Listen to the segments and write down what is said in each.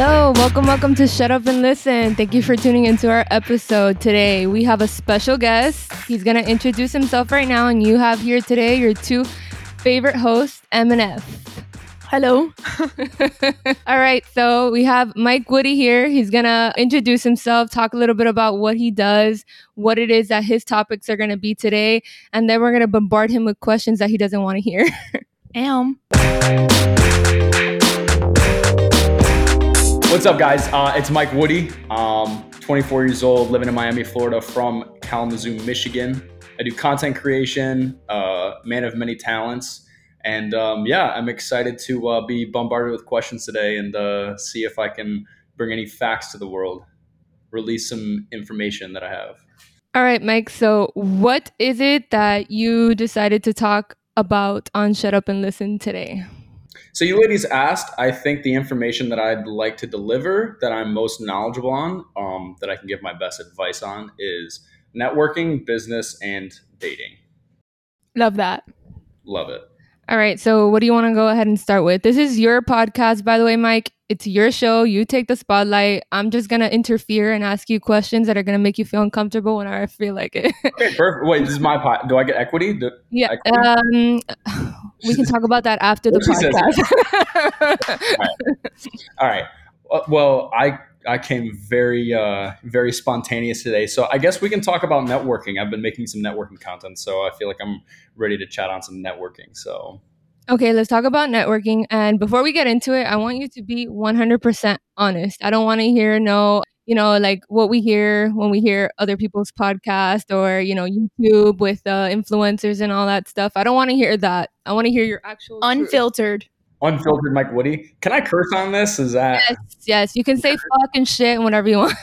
Hello, welcome, welcome to Shut Up and Listen. Thank you for tuning into our episode today. We have a special guest. He's gonna introduce himself right now, and you have here today your two favorite hosts, M and F. Hello. All right, so we have Mike Woody here. He's gonna introduce himself, talk a little bit about what he does, what it is that his topics are gonna be today, and then we're gonna bombard him with questions that he doesn't want to hear. Am. What's up, guys? Uh, it's Mike Woody. Um, 24 years old, living in Miami, Florida, from Kalamazoo, Michigan. I do content creation, uh, man of many talents, and um, yeah, I'm excited to uh, be bombarded with questions today and uh, see if I can bring any facts to the world, release some information that I have. All right, Mike. So, what is it that you decided to talk about on Shut Up and Listen today? So you ladies asked. I think the information that I'd like to deliver, that I'm most knowledgeable on, um, that I can give my best advice on, is networking, business, and dating. Love that. Love it. All right. So, what do you want to go ahead and start with? This is your podcast, by the way, Mike. It's your show. You take the spotlight. I'm just going to interfere and ask you questions that are going to make you feel uncomfortable whenever I feel like it. Okay, perfect. Wait, this is my pod. Do I get equity? Do, yeah. equity? Um, we can talk about that after the podcast. All right. Uh, Well, I I came very uh, very spontaneous today, so I guess we can talk about networking. I've been making some networking content, so I feel like I'm ready to chat on some networking. So Okay, let's talk about networking. And before we get into it, I want you to be 100% honest. I don't want to hear no, you know, like what we hear when we hear other people's podcast or, you know, YouTube with uh, influencers and all that stuff. I don't want to hear that. I want to hear your actual truth. Unfiltered. unfiltered Mike Woody. Can I curse on this? Is that Yes, yes. You can say fuck and shit and whatever you want.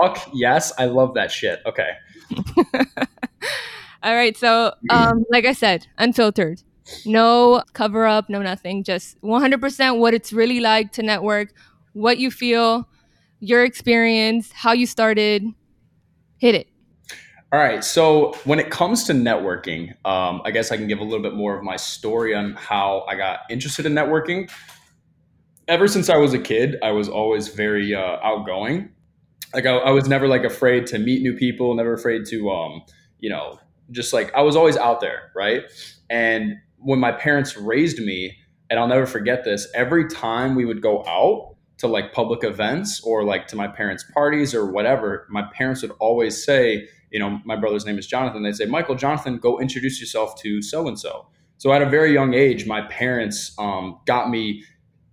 fuck? Yes, I love that shit. Okay. all right. So, um, like I said, unfiltered. No cover up, no nothing. Just 100% what it's really like to network, what you feel, your experience, how you started. Hit it. All right. So when it comes to networking, um, I guess I can give a little bit more of my story on how I got interested in networking. Ever since I was a kid, I was always very uh, outgoing. Like I, I was never like afraid to meet new people, never afraid to, um, you know, just like I was always out there, right? And when my parents raised me, and I'll never forget this, every time we would go out to like public events or like to my parents' parties or whatever, my parents would always say, you know, my brother's name is Jonathan. They'd say, Michael, Jonathan, go introduce yourself to so and so. So at a very young age, my parents um, got me,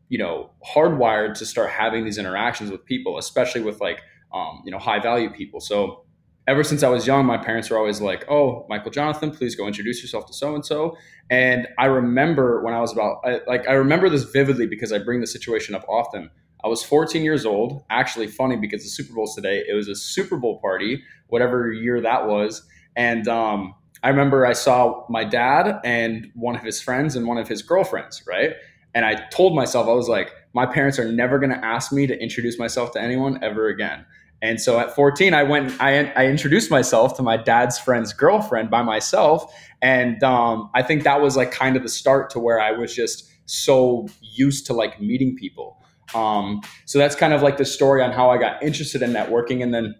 you know, hardwired to start having these interactions with people, especially with like, um, you know, high value people. So ever since I was young, my parents were always like, "Oh, Michael Jonathan, please go introduce yourself to so and so." And I remember when I was about, I, like, I remember this vividly because I bring the situation up often. I was 14 years old. Actually, funny because the Super Bowl's today. It was a Super Bowl party, whatever year that was, and um, I remember I saw my dad and one of his friends and one of his girlfriends, right? And I told myself, I was like, my parents are never going to ask me to introduce myself to anyone ever again. And so at 14, I went, I, I introduced myself to my dad's friend's girlfriend by myself. And um, I think that was like kind of the start to where I was just so used to like meeting people. Um, so that's kind of like the story on how I got interested in networking. And then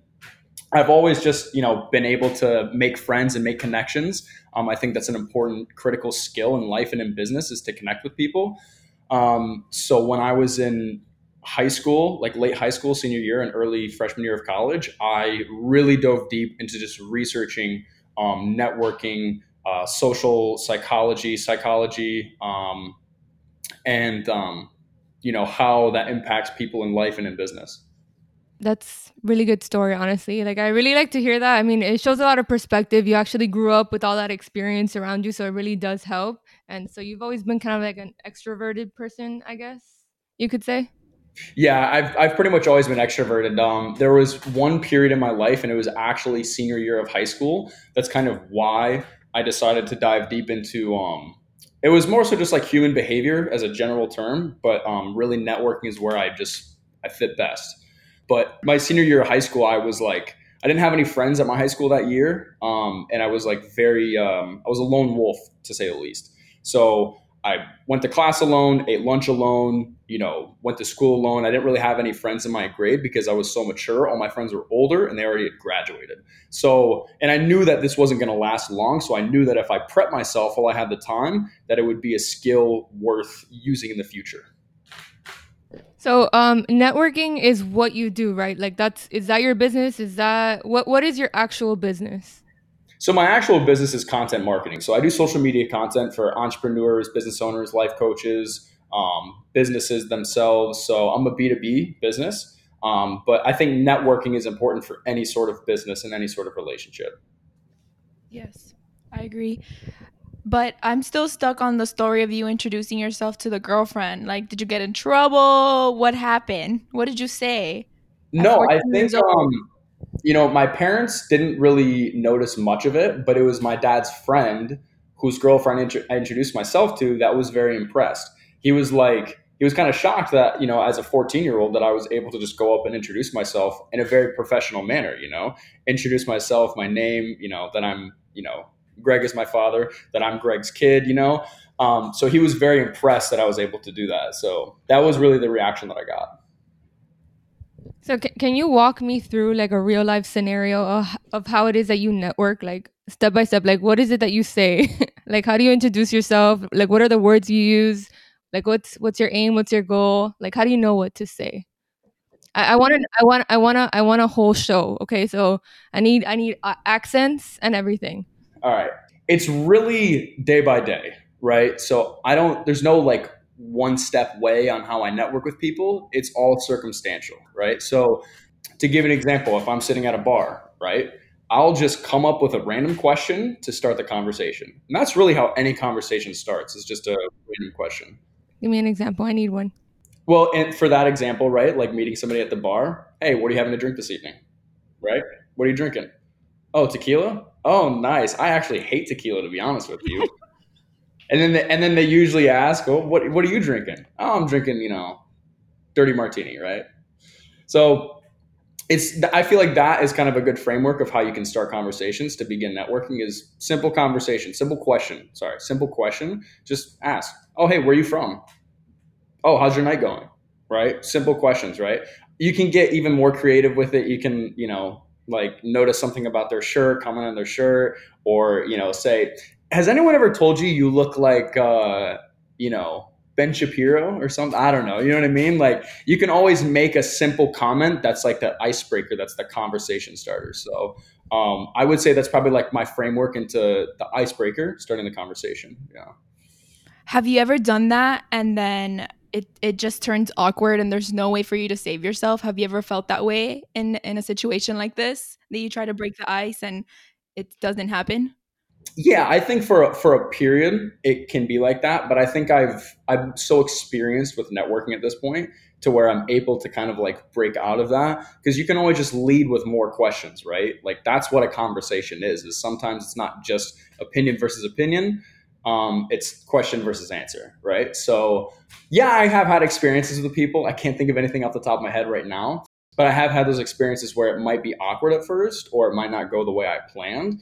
I've always just, you know, been able to make friends and make connections. Um, I think that's an important critical skill in life and in business is to connect with people. Um, so when I was in high school, like late high school, senior year, and early freshman year of college, I really dove deep into just researching um, networking, uh, social psychology, psychology, um, and um, you know how that impacts people in life and in business. That's really good story, honestly. Like I really like to hear that. I mean, it shows a lot of perspective. You actually grew up with all that experience around you, so it really does help. And so you've always been kind of like an extroverted person, I guess you could say. Yeah, I've, I've pretty much always been extroverted. Um, there was one period in my life, and it was actually senior year of high school. That's kind of why I decided to dive deep into. Um, it was more so just like human behavior as a general term, but um, really networking is where I just I fit best. But my senior year of high school, I was like, I didn't have any friends at my high school that year, um, and I was like very, um, I was a lone wolf to say the least. So I went to class alone, ate lunch alone, you know, went to school alone. I didn't really have any friends in my grade because I was so mature. All my friends were older and they already had graduated. So, and I knew that this wasn't going to last long. So I knew that if I prep myself while I had the time, that it would be a skill worth using in the future. So, um, networking is what you do, right? Like, that's is that your business? Is that what what is your actual business? So my actual business is content marketing. So I do social media content for entrepreneurs, business owners, life coaches, um, businesses themselves. So I'm a B2B business. Um, but I think networking is important for any sort of business and any sort of relationship. Yes, I agree. But I'm still stuck on the story of you introducing yourself to the girlfriend. Like, did you get in trouble? What happened? What did you say? No, I think um, you know, my parents didn't really notice much of it, but it was my dad's friend whose girlfriend int- I introduced myself to that was very impressed. He was like, he was kind of shocked that, you know, as a 14 year old, that I was able to just go up and introduce myself in a very professional manner, you know, introduce myself, my name, you know, that I'm, you know, Greg is my father, that I'm Greg's kid, you know. Um, so he was very impressed that I was able to do that. So that was really the reaction that I got. So c- can you walk me through like a real life scenario of, of how it is that you network, like step by step? Like what is it that you say? like how do you introduce yourself? Like what are the words you use? Like what's what's your aim? What's your goal? Like how do you know what to say? I want to I want I want I want a whole show. Okay, so I need I need uh, accents and everything. All right, it's really day by day, right? So I don't. There's no like one step way on how I network with people. It's all circumstantial, right? So, to give an example, if I'm sitting at a bar, right, I'll just come up with a random question to start the conversation. And that's really how any conversation starts, it's just a random question. Give me an example. I need one. Well, and for that example, right, like meeting somebody at the bar, hey, what are you having to drink this evening? Right? What are you drinking? Oh, tequila? Oh, nice. I actually hate tequila, to be honest with you. And then, and then they usually ask, "Oh, what what are you drinking?" "Oh, I'm drinking, you know, dirty martini." Right. So it's I feel like that is kind of a good framework of how you can start conversations to begin networking. Is simple conversation, simple question. Sorry, simple question. Just ask. Oh, hey, where are you from? Oh, how's your night going? Right. Simple questions. Right. You can get even more creative with it. You can, you know, like notice something about their shirt, comment on their shirt, or you know, say, has anyone ever told you you look like uh, you know Ben Shapiro or something? I don't know. You know what I mean? Like you can always make a simple comment that's like the icebreaker, that's the conversation starter. So um, I would say that's probably like my framework into the icebreaker, starting the conversation. Yeah. Have you ever done that and then it, it just turns awkward and there's no way for you to save yourself? Have you ever felt that way in in a situation like this that you try to break the ice and it doesn't happen? Yeah, I think for a, for a period it can be like that, but I think I've I'm so experienced with networking at this point to where I'm able to kind of like break out of that because you can always just lead with more questions, right? Like that's what a conversation is. Is sometimes it's not just opinion versus opinion, um, it's question versus answer, right? So yeah, I have had experiences with people. I can't think of anything off the top of my head right now, but I have had those experiences where it might be awkward at first or it might not go the way I planned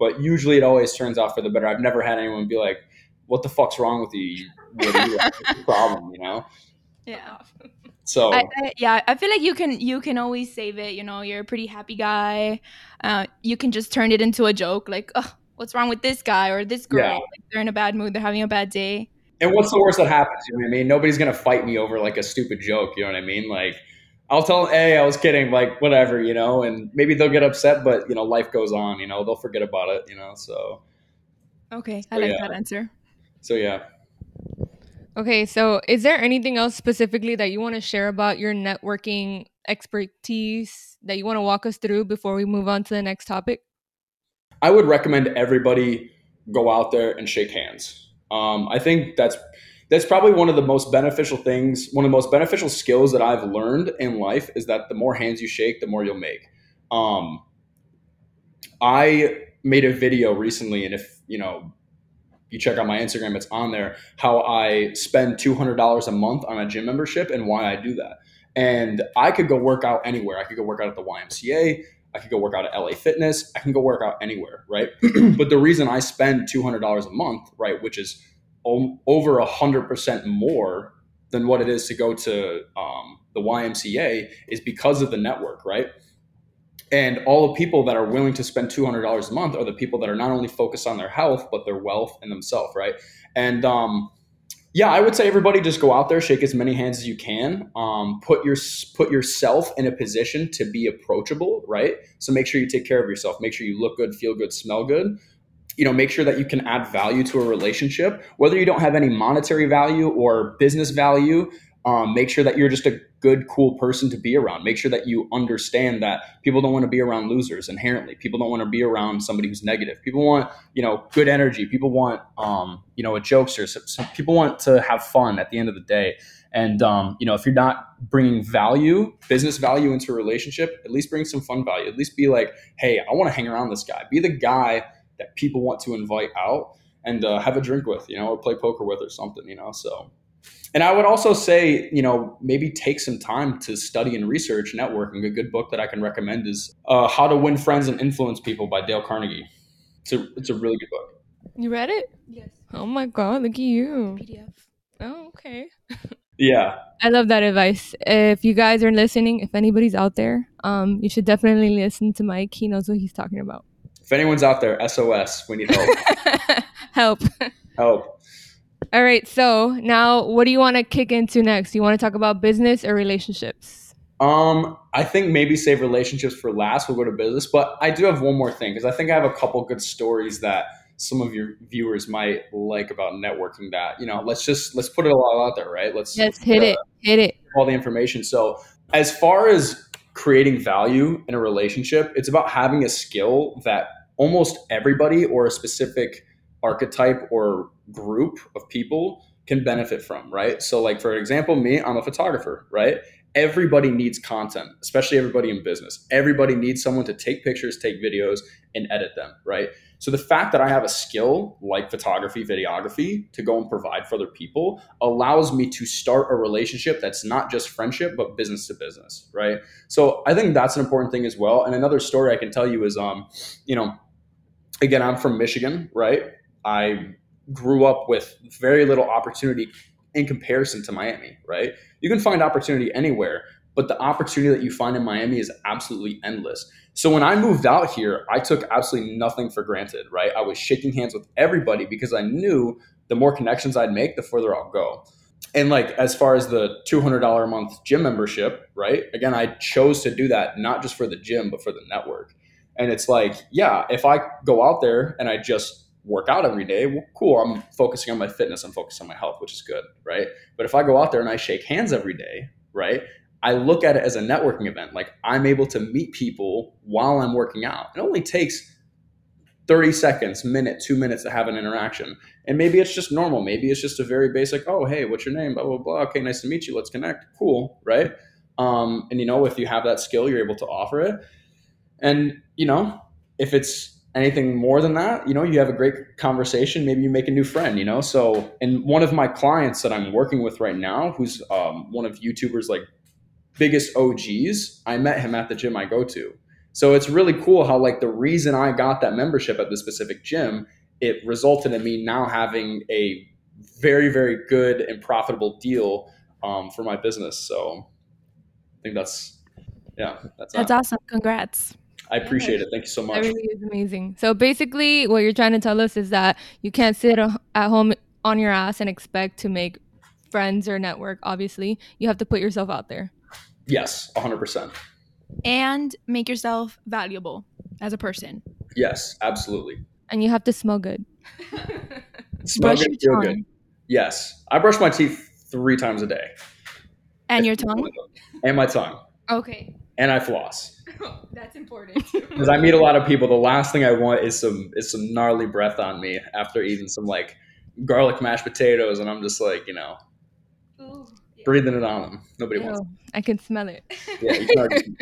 but usually it always turns out for the better. I've never had anyone be like, "What the fuck's wrong with you? What are you problem?" You know? Yeah. So I, I, yeah, I feel like you can you can always save it. You know, you're a pretty happy guy. Uh, you can just turn it into a joke, like, "Oh, what's wrong with this guy or this girl? Yeah. Like, they're in a bad mood. They're having a bad day." And what's the worst that happens? You know what I mean? Nobody's gonna fight me over like a stupid joke. You know what I mean? Like I'll tell them, hey, I was kidding, like whatever, you know, and maybe they'll get upset, but you know, life goes on, you know, they'll forget about it, you know. So Okay, I So, like yeah. that answer. so yeah. Okay, so is there anything else specifically that you want to share about your networking expertise that you want to walk us through before we move on to the next topic? I would recommend everybody go out there and shake hands. Um, I think that's that's probably one of the most beneficial things, one of the most beneficial skills that I've learned in life is that the more hands you shake, the more you'll make. Um, I made a video recently, and if you know, you check out my Instagram, it's on there. How I spend two hundred dollars a month on a gym membership and why I do that. And I could go work out anywhere. I could go work out at the YMCA. I could go work out at LA Fitness. I can go work out anywhere, right? but the reason I spend two hundred dollars a month, right, which is over hundred percent more than what it is to go to um, the YMCA is because of the network, right? And all the people that are willing to spend two hundred dollars a month are the people that are not only focused on their health but their wealth and themselves, right? And um, yeah, I would say everybody just go out there, shake as many hands as you can. Um, put your put yourself in a position to be approachable, right? So make sure you take care of yourself. Make sure you look good, feel good, smell good. You know, make sure that you can add value to a relationship, whether you don't have any monetary value or business value. Um, make sure that you're just a good, cool person to be around. Make sure that you understand that people don't want to be around losers inherently. People don't want to be around somebody who's negative. People want, you know, good energy. People want, um, you know, a jokester. So, so people want to have fun at the end of the day. And um, you know, if you're not bringing value, business value into a relationship, at least bring some fun value. At least be like, hey, I want to hang around this guy. Be the guy that people want to invite out and uh, have a drink with, you know, or play poker with or something, you know. So and I would also say, you know, maybe take some time to study and research networking. A good book that I can recommend is uh, How to Win Friends and Influence People by Dale Carnegie. It's a, it's a really good book. You read it? Yes. Oh my god, look at you. PDF. Oh, okay. Yeah. I love that advice. If you guys are listening, if anybody's out there, um, you should definitely listen to Mike. He knows what he's talking about. If anyone's out there, SOS, we need help. Help. help. All right. So now, what do you want to kick into next? You want to talk about business or relationships? Um, I think maybe save relationships for last. We'll go to business, but I do have one more thing because I think I have a couple good stories that some of your viewers might like about networking. That you know, let's just let's put it all out there, right? Let's Yes, hit uh, it. Hit it. all the information. So, as far as creating value in a relationship, it's about having a skill that almost everybody or a specific archetype or group of people can benefit from, right? So, like for example, me, I'm a photographer, right? Everybody needs content, especially everybody in business. Everybody needs someone to take pictures, take videos, and edit them, right? So the fact that I have a skill like photography, videography to go and provide for other people allows me to start a relationship that's not just friendship but business to business, right? So I think that's an important thing as well. And another story I can tell you is um, you know, again, I'm from Michigan, right? I grew up with very little opportunity in comparison to Miami, right? You can find opportunity anywhere, but the opportunity that you find in Miami is absolutely endless. So when I moved out here, I took absolutely nothing for granted, right? I was shaking hands with everybody because I knew the more connections I'd make, the further I'll go. And like as far as the $200 a month gym membership, right? Again, I chose to do that not just for the gym, but for the network. And it's like, yeah, if I go out there and I just work out every day, well, cool, I'm focusing on my fitness, I'm focusing on my health, which is good, right? But if I go out there and I shake hands every day, right? I look at it as a networking event. Like I'm able to meet people while I'm working out. It only takes 30 seconds, minute, two minutes to have an interaction. And maybe it's just normal. Maybe it's just a very basic, oh, hey, what's your name? Blah, blah, blah. Okay, nice to meet you. Let's connect. Cool, right? Um, and you know, if you have that skill, you're able to offer it. And, you know, if it's anything more than that, you know, you have a great conversation, maybe you make a new friend, you know? So, and one of my clients that I'm working with right now, who's um, one of YouTubers like biggest OGs, I met him at the gym I go to. So it's really cool how like the reason I got that membership at the specific gym, it resulted in me now having a very very good and profitable deal um, for my business. So I think that's yeah, that's, That's awesome. Congrats. I appreciate it. Thank you so That much. really is amazing. So basically, what you're trying to tell us is that you can't sit at home on your ass and expect to make friends or network. Obviously, you have to put yourself out there. Yes, 100%. And make yourself valuable as a person. Yes, absolutely. And you have to smell good. Smell Brush good, your feel good. Yes, I brush my teeth three times a day, And your tongue. and my tongue, Okay. and I floss. That's important. Because I meet a lot of people, the last thing I want is some is some gnarly breath on me after eating some like garlic mashed potatoes, and I'm just like, you know, breathing it on them. Nobody wants. Ew, I can smell it. It. Yeah, you can already-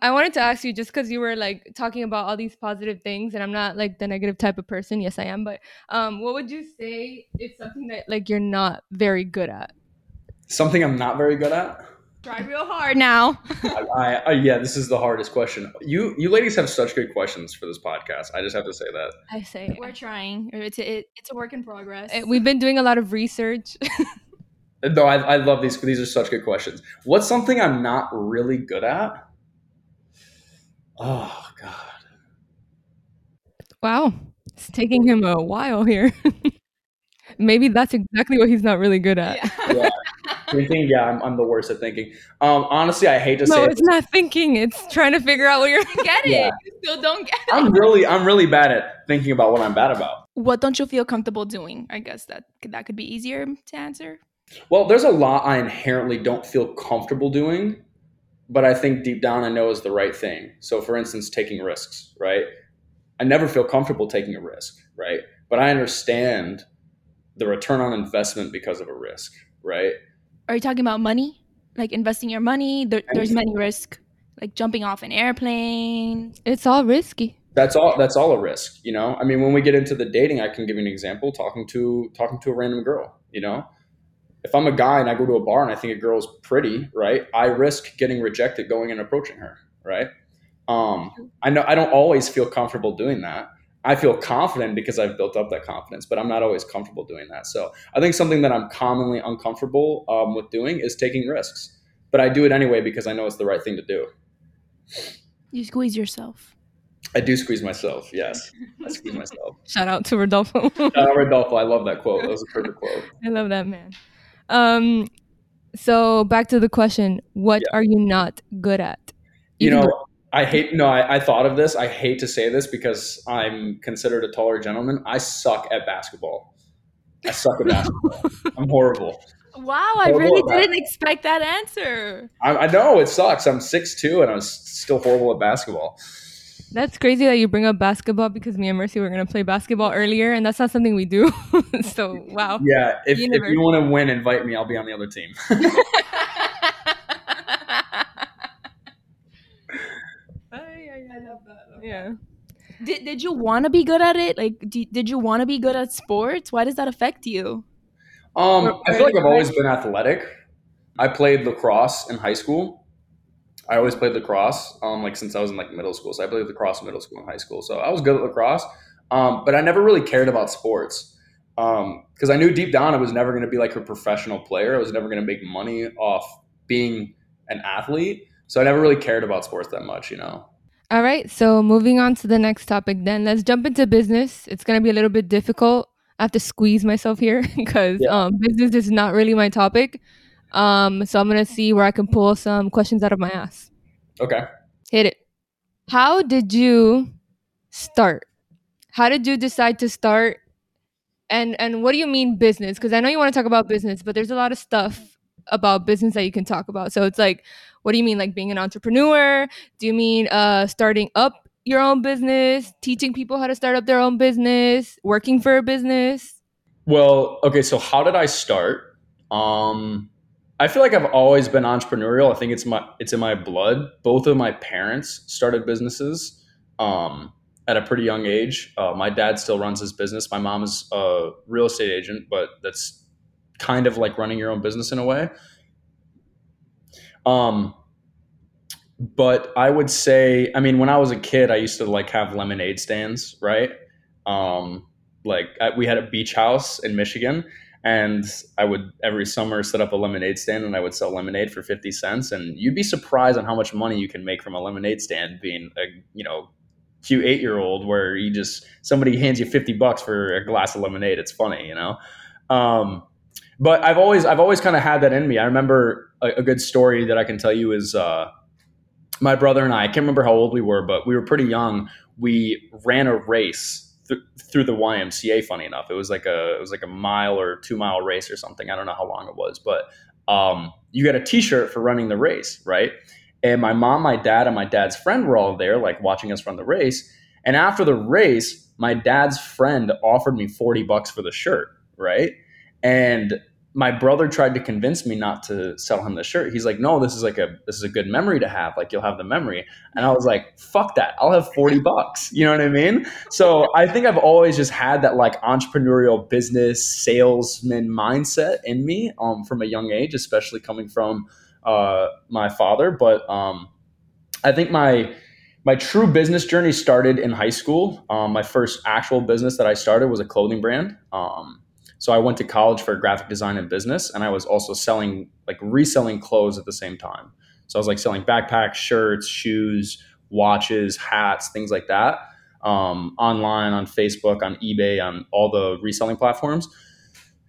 I wanted to ask you just because you were like talking about all these positive things, and I'm not like the negative type of person. Yes, I am. But um, what would you say is something that like you're not very good at? something I'm not very good at. Try real hard now. I, I, I, yeah, this is the hardest question. You you ladies have such good questions for this podcast. I just have to say that. I say We're trying. It's a, it, it's a work in progress. We've been doing a lot of research. No, I, I love these. These are such good questions. What's something I'm not really good at? Oh God. wow. It's taking him a while here. Maybe that's exactly what he's not really good at. Yeah. Thinking, yeah, I'm, I'm the worst at thinking. Um, honestly, I hate to No, say No, it's not thinking. It's trying to figure out what you're. get it. Yeah. You still don't get it. I'm really, I'm really bad at thinking about what I'm bad about. What don't you feel comfortable doing? I guess that that could be easier to answer. Well, there's a lot I inherently don't feel comfortable doing, but I think deep down I know is the right thing. So, for instance, taking risks, right? I never feel comfortable taking a risk, right? But I understand the return on investment because of a risk, right? Are you talking about money? Like investing your money? There, there's many risk, Like jumping off an airplane. It's all risky. That's all. That's all a risk, you know. I mean, when we get into the dating, I can give you an example. Talking to talking to a random girl, you know. If I'm a guy and I go to a bar and I think a girl's pretty, right? I risk getting rejected going and approaching her, right? Um, I know I don't always feel comfortable doing that. I feel confident because I've built up that confidence, but I'm not always comfortable doing that. So I think something that I'm commonly uncomfortable um, with doing is taking risks, but I do it anyway because I know it's the right thing to do. You squeeze yourself. I do squeeze myself. Yes, I squeeze myself. Shout out to Rodolfo. Uh, Rodolfo, I love that quote. That was a perfect quote. I love that man. Um, so back to the question: What Yeah. are you not good at? You Even know, I hate. No, I, I thought of this. I hate to say this because I'm considered a taller gentleman. I suck at basketball. I suck at basketball. I'm horrible. Wow, I really didn't expect that answer. I, I know it sucks. I'm 6'2", and I'm still horrible at basketball. That's crazy that you bring up basketball because me and Mercy were gonna play basketball earlier, and that's not something we do. so wow. Yeah, if, if you want to win, invite me. I'll be on the other team. Yeah. did, did you want to be good at it? Like, d- did you want to be good at sports? Why does that affect you? Um, Or- I feel like I've always been athletic. I played lacrosse in high school. I always played lacrosse, um, like since I was in like middle school. So I played lacrosse in middle school and high school. So I was good at lacrosse, um, but I never really cared about sports because I knew deep down I was never going to be like a professional player. I was never going to make money off being an athlete. So I never really cared about sports that much, you know. All right. So moving on to the next topic, then let's jump into business. It's gonna be a little bit difficult. I have to squeeze myself here because Yeah. um, business is not really my topic. Um, so I'm gonna see where I can pull some questions out of my ass. Okay. Hit it. How did you start? How did you decide to start? And and what do you mean business? Because I know you want to talk about business, but there's a lot of stuff about business that you can talk about. So it's like, what do you mean, like being an entrepreneur? Do you mean uh, starting up your own business, teaching people how to start up their own business, working for a business? Well, okay, so how did I start? Um I feel like I've always been entrepreneurial. I think it's my it's in my blood. Both of my parents started businesses um at a pretty young age. Uh, my dad still runs his business. My mom is a real estate agent, but that's kind of like running your own business in a way. Um but I would say, I mean, when I was a kid, I used to like have lemonade stands, right? Um, like I, we had a beach house in Michigan, and I would every summer set up a lemonade stand, and I would sell lemonade for fifty cents, and you'd be surprised on how much money you can make from a lemonade stand, being a you know cute eight year old, where you just somebody hands you fifty bucks for a glass of lemonade. It's funny, you know. Um, but I've always I've always kind of had that in me. I remember a, a good story that I can tell you is. Uh, my brother and I, I can't remember how old we were, but we were pretty young. We ran a race th- through the YMCA. Funny enough, it was like a it was like a mile or two mile race or something. I don't know how long it was, but um, you got a T-shirt for running the race, right? And my mom, my dad, and my dad's friend were all there, like watching us run the race. And after the race, my dad's friend offered me forty bucks for the shirt, right? And my brother tried to convince me not to sell him the shirt. He's like, "No, this is like a this is a good memory to have. Like you'll have the memory." And I was like, "Fuck that! I'll have forty bucks." You know what I mean? So I think I've always just had that like entrepreneurial business salesman mindset in me um, from a young age, especially coming from uh, my father. But um, I think my my true business journey started in high school. Um, my first actual business that I started was a clothing brand. Um, so I went to college for graphic design and business, and I was also selling like reselling clothes at the same time. So I was like selling backpacks, shirts, shoes, watches, hats, things like that, um, online on Facebook, on eBay, on all the reselling platforms.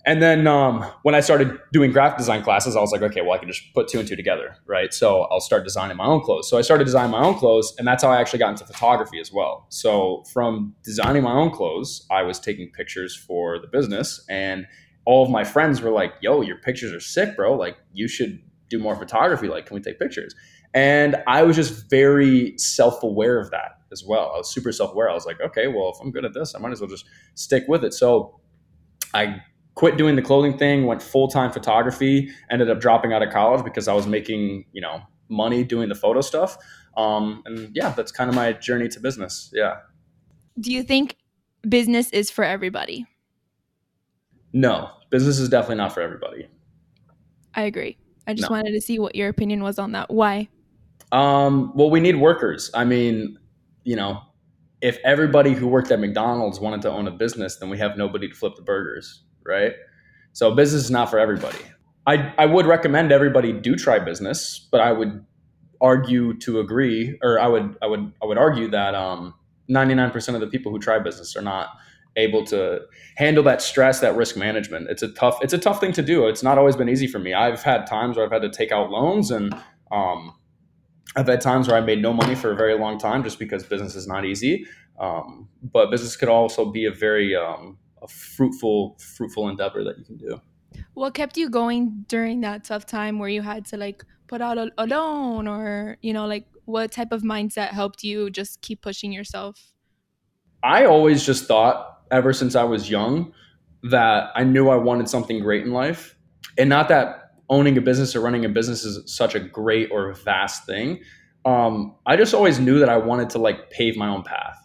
And then um, when I started doing graphic design classes, I was like, okay, well, I can just put two and two together, right? So I'll start designing my own clothes. So I started designing my own clothes, and that's how I actually got into photography as well. So from designing my own clothes, I was taking pictures for the business, and all of my friends were like, yo, your pictures are sick, bro. Like, you should do more photography. Like, can we take pictures? And I was just very self aware of that as well. I was super self aware. I was like, okay, well, if I'm good at this, I might as well just stick with it. So I quit doing the clothing thing, went full time photography, ended up dropping out of college because I was making, you know, money doing the photo stuff. Um, and yeah, that's kind of my journey to business. Yeah. Do you think business is for everybody? No, business is definitely not for everybody. I agree. I just no. wanted to see what your opinion was on that. Why? Um, well, we need workers. I mean, you know, if everybody who worked at McDonald's wanted to own a business, then we have nobody to flip the burgers, right? So business is not for everybody. I, I would recommend everybody do try business, but I would argue to agree, or I would I would I would argue that um, 99% of the people who try business are not able to handle that stress, that risk management. It's a tough it's a tough thing to do. It's not always been easy for me. I've had times where I've had to take out loans and um, I've had times where I made no money for a very long time just because business is not easy. Um, but business could also be a very um, a fruitful fruitful endeavor that you can do. What kept you going during that tough time where you had to like put out a, a loan or you know like what type of mindset helped you just keep pushing yourself? I always just thought ever since I was young that I knew I wanted something great in life. And not that owning a business or running a business is such a great or vast thing. Um, I just always knew that I wanted to like pave my own path.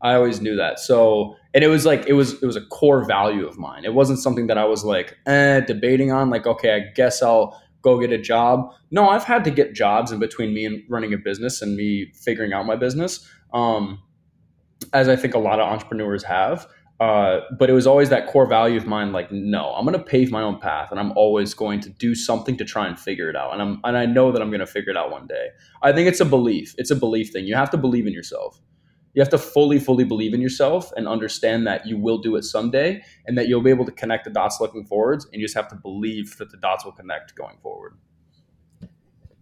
I always knew that. So, and it was like it was it was a core value of mine. It wasn't something that I was like eh, debating on. Like, okay, I guess I'll go get a job. No, I've had to get jobs in between me and running a business and me figuring out my business. Um, as I think a lot of entrepreneurs have. Uh, but it was always that core value of mine like no i'm going to pave my own path and i'm always going to do something to try and figure it out and i'm and i know that i'm going to figure it out one day i think it's a belief it's a belief thing you have to believe in yourself you have to fully fully believe in yourself and understand that you will do it someday and that you'll be able to connect the dots looking forwards and you just have to believe that the dots will connect going forward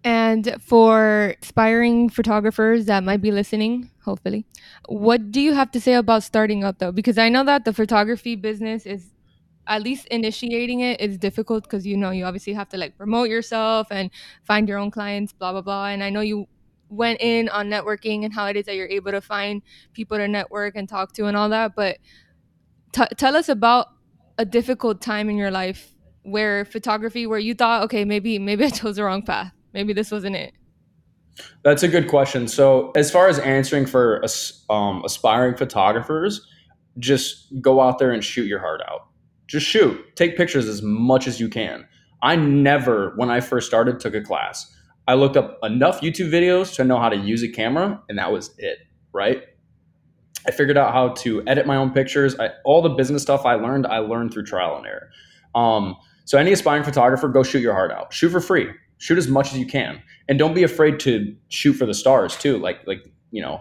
and for aspiring photographers that might be listening, hopefully, what do you have to say about starting up though? Because I know that the photography business is at least initiating it is difficult because you know you obviously have to like promote yourself and find your own clients, blah blah blah. And I know you went in on networking and how it is that you're able to find people to network and talk to and all that. But t- tell us about a difficult time in your life where photography, where you thought, okay, maybe maybe I chose the wrong path maybe this wasn't it? That's a good question. So, as far as answering for um, aspiring photographers, just go out there and shoot your heart out. Just shoot. Take pictures as much as you can. I never, when I first started, took a class. I looked up enough YouTube videos to know how to use a camera, and that was it, right? I figured out how to edit my own pictures. I, all the business stuff I learned, I learned through trial and error. Um, so, any aspiring photographer, go shoot your heart out. Shoot for free shoot as much as you can and don't be afraid to shoot for the stars too like like you know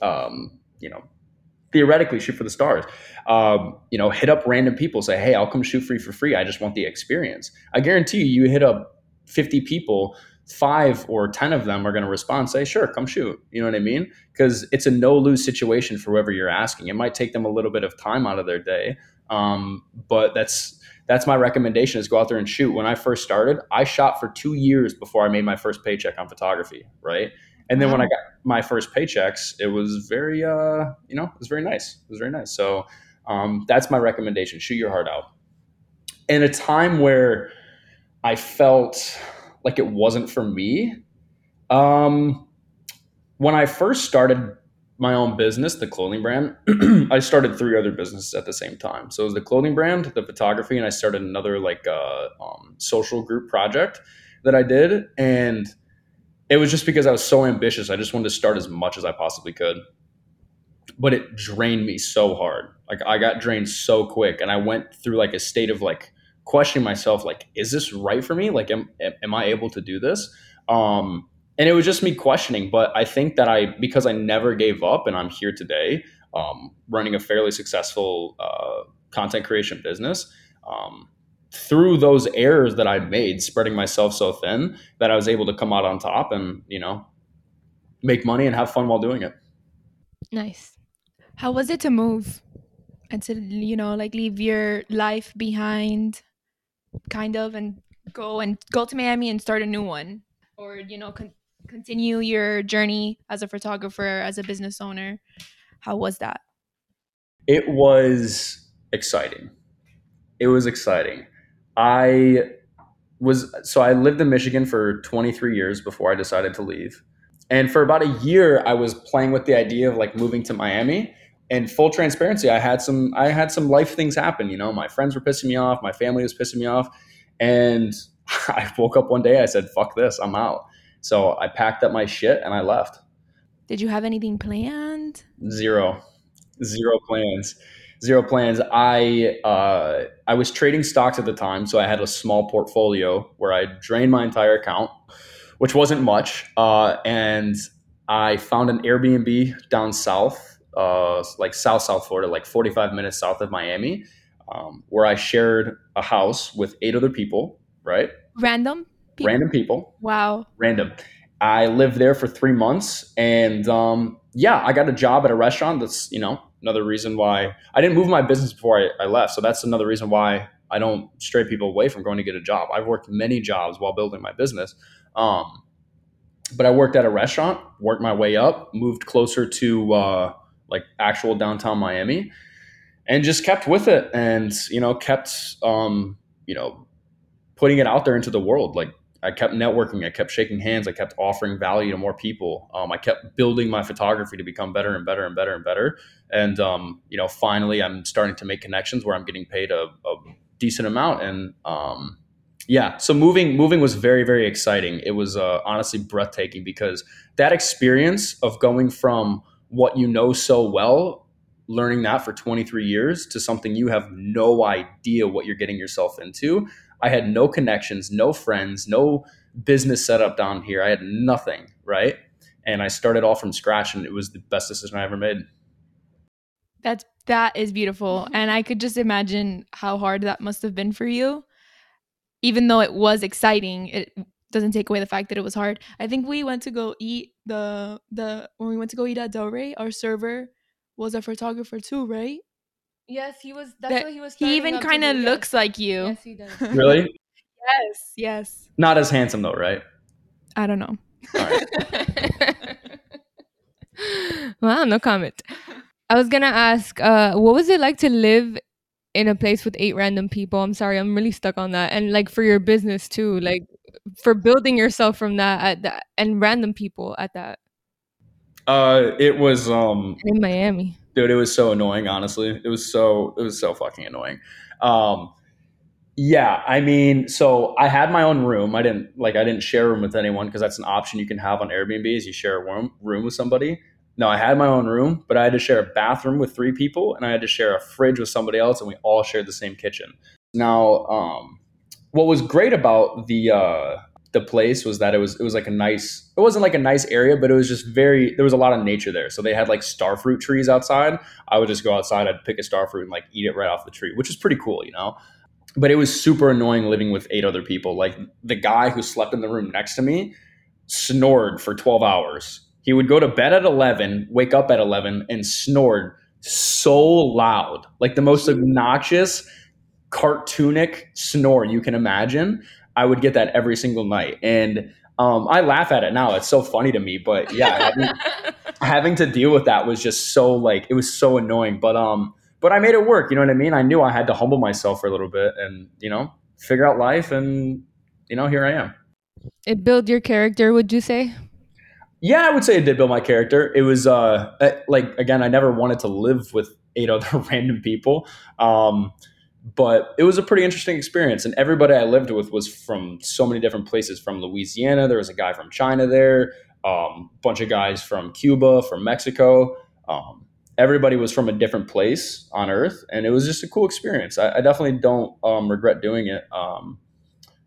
um, you know theoretically shoot for the stars um, you know hit up random people say hey i'll come shoot free for free i just want the experience i guarantee you you hit up 50 people five or 10 of them are going to respond say sure come shoot you know what i mean because it's a no lose situation for whoever you're asking it might take them a little bit of time out of their day um, but that's that's my recommendation is go out there and shoot. When I first started, I shot for two years before I made my first paycheck on photography, right? And then wow. when I got my first paychecks, it was very, uh, you know, it was very nice. It was very nice. So um, that's my recommendation: shoot your heart out. In a time where I felt like it wasn't for me, um, when I first started my own business, the clothing brand, I started three other businesses at the same time. So it was the clothing brand, the photography, and I started another like uh, um, social group project. that I did. And it was just because I was so ambitious. I just wanted to start as much as I possibly could. But it drained me so hard. Like I got drained so quick and I went through like a state of like questioning myself like is this right for me? Like am am I able to do this? Um and it was just me questioning, but I think that I because I never gave up and I'm here today um, running a fairly successful uh, content creation business. Um, through those errors that I made, spreading myself so thin that I was able to come out on top and, you know, make money and have fun while doing it. Nice. How was it to move and to, you know, like leave your life behind kind of and go and go to Miami and start a new one or, you know, con- continue your journey as a photographer, as a business owner? How was that? It was exciting. It was exciting. I was so I lived in Michigan for 23 years before I decided to leave. And for about a year I was playing with the idea of like moving to Miami. And full transparency, I had some I had some life things happen, you know, my friends were pissing me off, my family was pissing me off, and I woke up one day I said, "Fuck this, I'm out." So I packed up my shit and I left. Did you have anything planned? Zero, zero plans zero plans. I uh, I was trading stocks at the time, so I had a small portfolio where I drained my entire account, which wasn't much, uh, and I found an Airbnb down south, uh, like South South Florida, like 45 minutes south of Miami, um, where I shared a house with eight other people. Right, random, people? random people. Wow, random. I lived there for three months, and um, yeah, I got a job at a restaurant. That's you know another reason why I didn't move my business before I, I left. So that's another reason why I don't stray people away from going to get a job. I've worked many jobs while building my business. Um, but I worked at a restaurant, worked my way up, moved closer to uh, like actual downtown Miami, and just kept with it, and you know kept um, you know putting it out there into the world. Like I kept networking, I kept shaking hands, I kept offering value to more people. Um, I kept building my photography to become better and better and better and better. And um, you know, finally, I'm starting to make connections where I'm getting paid a, a decent amount. And um, yeah, so moving moving was very very exciting. It was uh, honestly breathtaking because that experience of going from what you know so well learning that for 23 years to something you have no idea what you're getting yourself into I had no connections, no friends, no business set up down here. I had nothing, right? And I started all from scratch and it was the best decision I ever made. That's that is beautiful. And I could just imagine how hard that must have been for you. Even though it was exciting, it doesn't take away the fact that it was hard. I think we went to go eat the the when we went to go eat at Delray, our server was a photographer too, right? Yes, he was. That's that, what he was. He even kind of looks like you. Yes, he does. really? yes. Yes. Not as handsome though, right? I don't know. well, no comment. I was gonna ask, uh, what was it like to live in a place with eight random people? I'm sorry, I'm really stuck on that. And like for your business too, like for building yourself from that at that and random people at that. Uh, it was um in Miami dude, it was so annoying. Honestly, it was so it was so fucking annoying. Um, yeah, I mean, so I had my own room. I didn't like I didn't share a room with anyone because that's an option you can have on Airbnb is you share a room room with somebody. No, I had my own room, but I had to share a bathroom with three people, and I had to share a fridge with somebody else, and we all shared the same kitchen. Now, um, what was great about the uh, the place was that it was it was like a nice it wasn't like a nice area but it was just very there was a lot of nature there. So they had like starfruit trees outside. I would just go outside i'd pick a starfruit and like eat it right off the tree which is pretty cool you know? But it was super annoying living with eight other people. Like the guy who slept in the room next to me snored for 12 hours. He would go to bed at 11 wake up at 11 and snored so loud. Like the most obnoxious cartoonic snore you can imagine I would get that every single night. And um, I laugh at it now. It's so funny to me. But yeah, having, having, to deal with that was just so like it was so annoying. But um, but I made it work. You know what I mean? I knew I had to humble myself for a little bit and you know figure out life. And you know here I am. It built your character. Would you say? Yeah, I would say it did build my character. It was uh like again, I never wanted to live with eight other random people. Um, but it was a pretty interesting experience. And everybody I lived with was from so many different places. From Louisiana, there was a guy from China there, a um, bunch of guys from Cuba, from Mexico. Um, everybody was from a different place on Earth, and it was just a cool experience. I, I definitely don't um, regret doing it, um,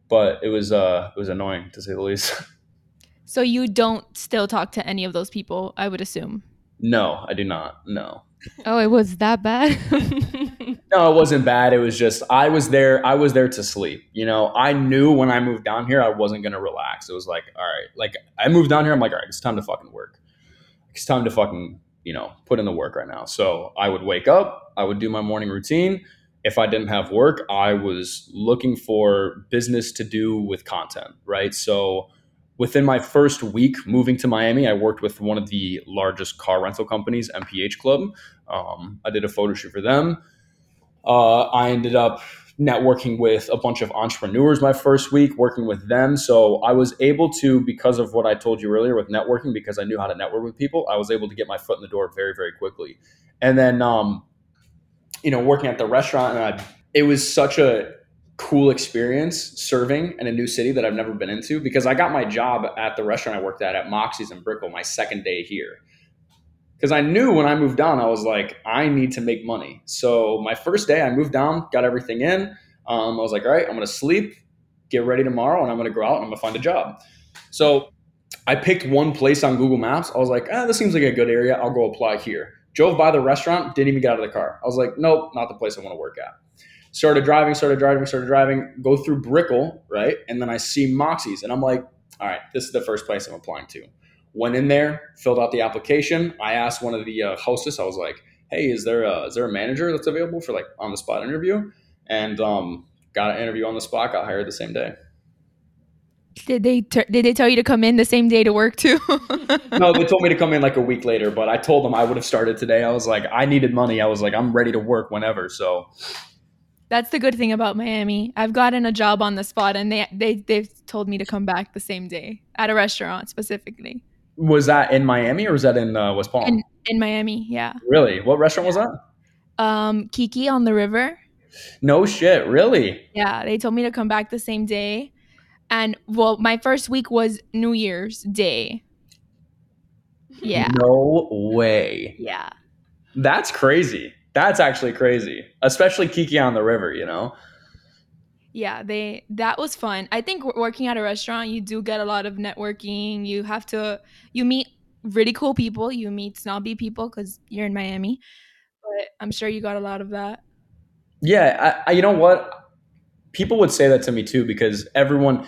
but it was uh, it was annoying to say the least. So you don't still talk to any of those people, I would assume. no, I do not. No. Oh, it was that bad. No, it wasn't bad. It was just I was there. I was there to sleep. You know, I knew when I moved down here, I wasn't gonna relax. It was like, all right, like I moved down here. I'm like, all right, it's time to fucking work. It's time to fucking you know put in the work right now. So I would wake up. I would do my morning routine. If I didn't have work, I was looking for business to do with content. Right. So within my first week moving to Miami, I worked with one of the largest car rental companies, MPH Club. Um, I did a photo shoot for them uh, I ended up networking with a bunch of entrepreneurs my first week, working with them. So I was able to, because of what I told you earlier with networking, because I knew how to network with people, I was able to get my foot in the door very, very quickly. And then, um, you know, working at the restaurant, and I, it was such a cool experience serving in a new city that I've never been into because I got my job at the restaurant I worked at at Moxie's in Brickell my second day here because I knew when I moved down, I was like, I need to make money. So my first day, I moved down, got everything in. Um, I was like, all right, I'm to sleep, get ready tomorrow, and I'm to go out and I'm to find a job. So I picked one place on Google Maps. I was like, ah, this seems like a good area. I'll go apply here. Drove by the restaurant, didn't even get out of the car. I was like, nope, not the place I want to work at. Started driving, started driving, started driving, go through Brickell, right? And then I see Moxie's, and I'm like, all right, this is the first place I'm applying to. Went in there, filled out the application. I asked one of the uh, hostess, I was like, "Hey, is there a, is there a manager that's available for like on the spot interview?" And um, got an interview on the spot. Got hired the same day. Did they t- did they tell you to come in the same day to work too? no, they told me to come in like a week later, but I told them I would have started today. I was like, I needed money. I was like, I'm ready to work whenever. So that's the good thing about Miami. I've gotten a job on the spot, and they they they've told me to come back the same day at a restaurant specifically. Was that in Miami or was that in uh, West Palm? In, in Miami, yeah. Really? What restaurant was that? Um, Kiki on the river. No shit, really? Yeah, they told me to come back the same day. And well, my first week was New Year's Day. Yeah. No way. Yeah. That's crazy. That's actually crazy. Especially Kiki on the river, you know? Yeah they that was fun. I think working at a restaurant you do get a lot of networking. You have to you meet really cool people. You meet snobby people because you're in miami but i'm sure you got a lot of that. Yeah I, I, you know what? People would say that to me too because everyone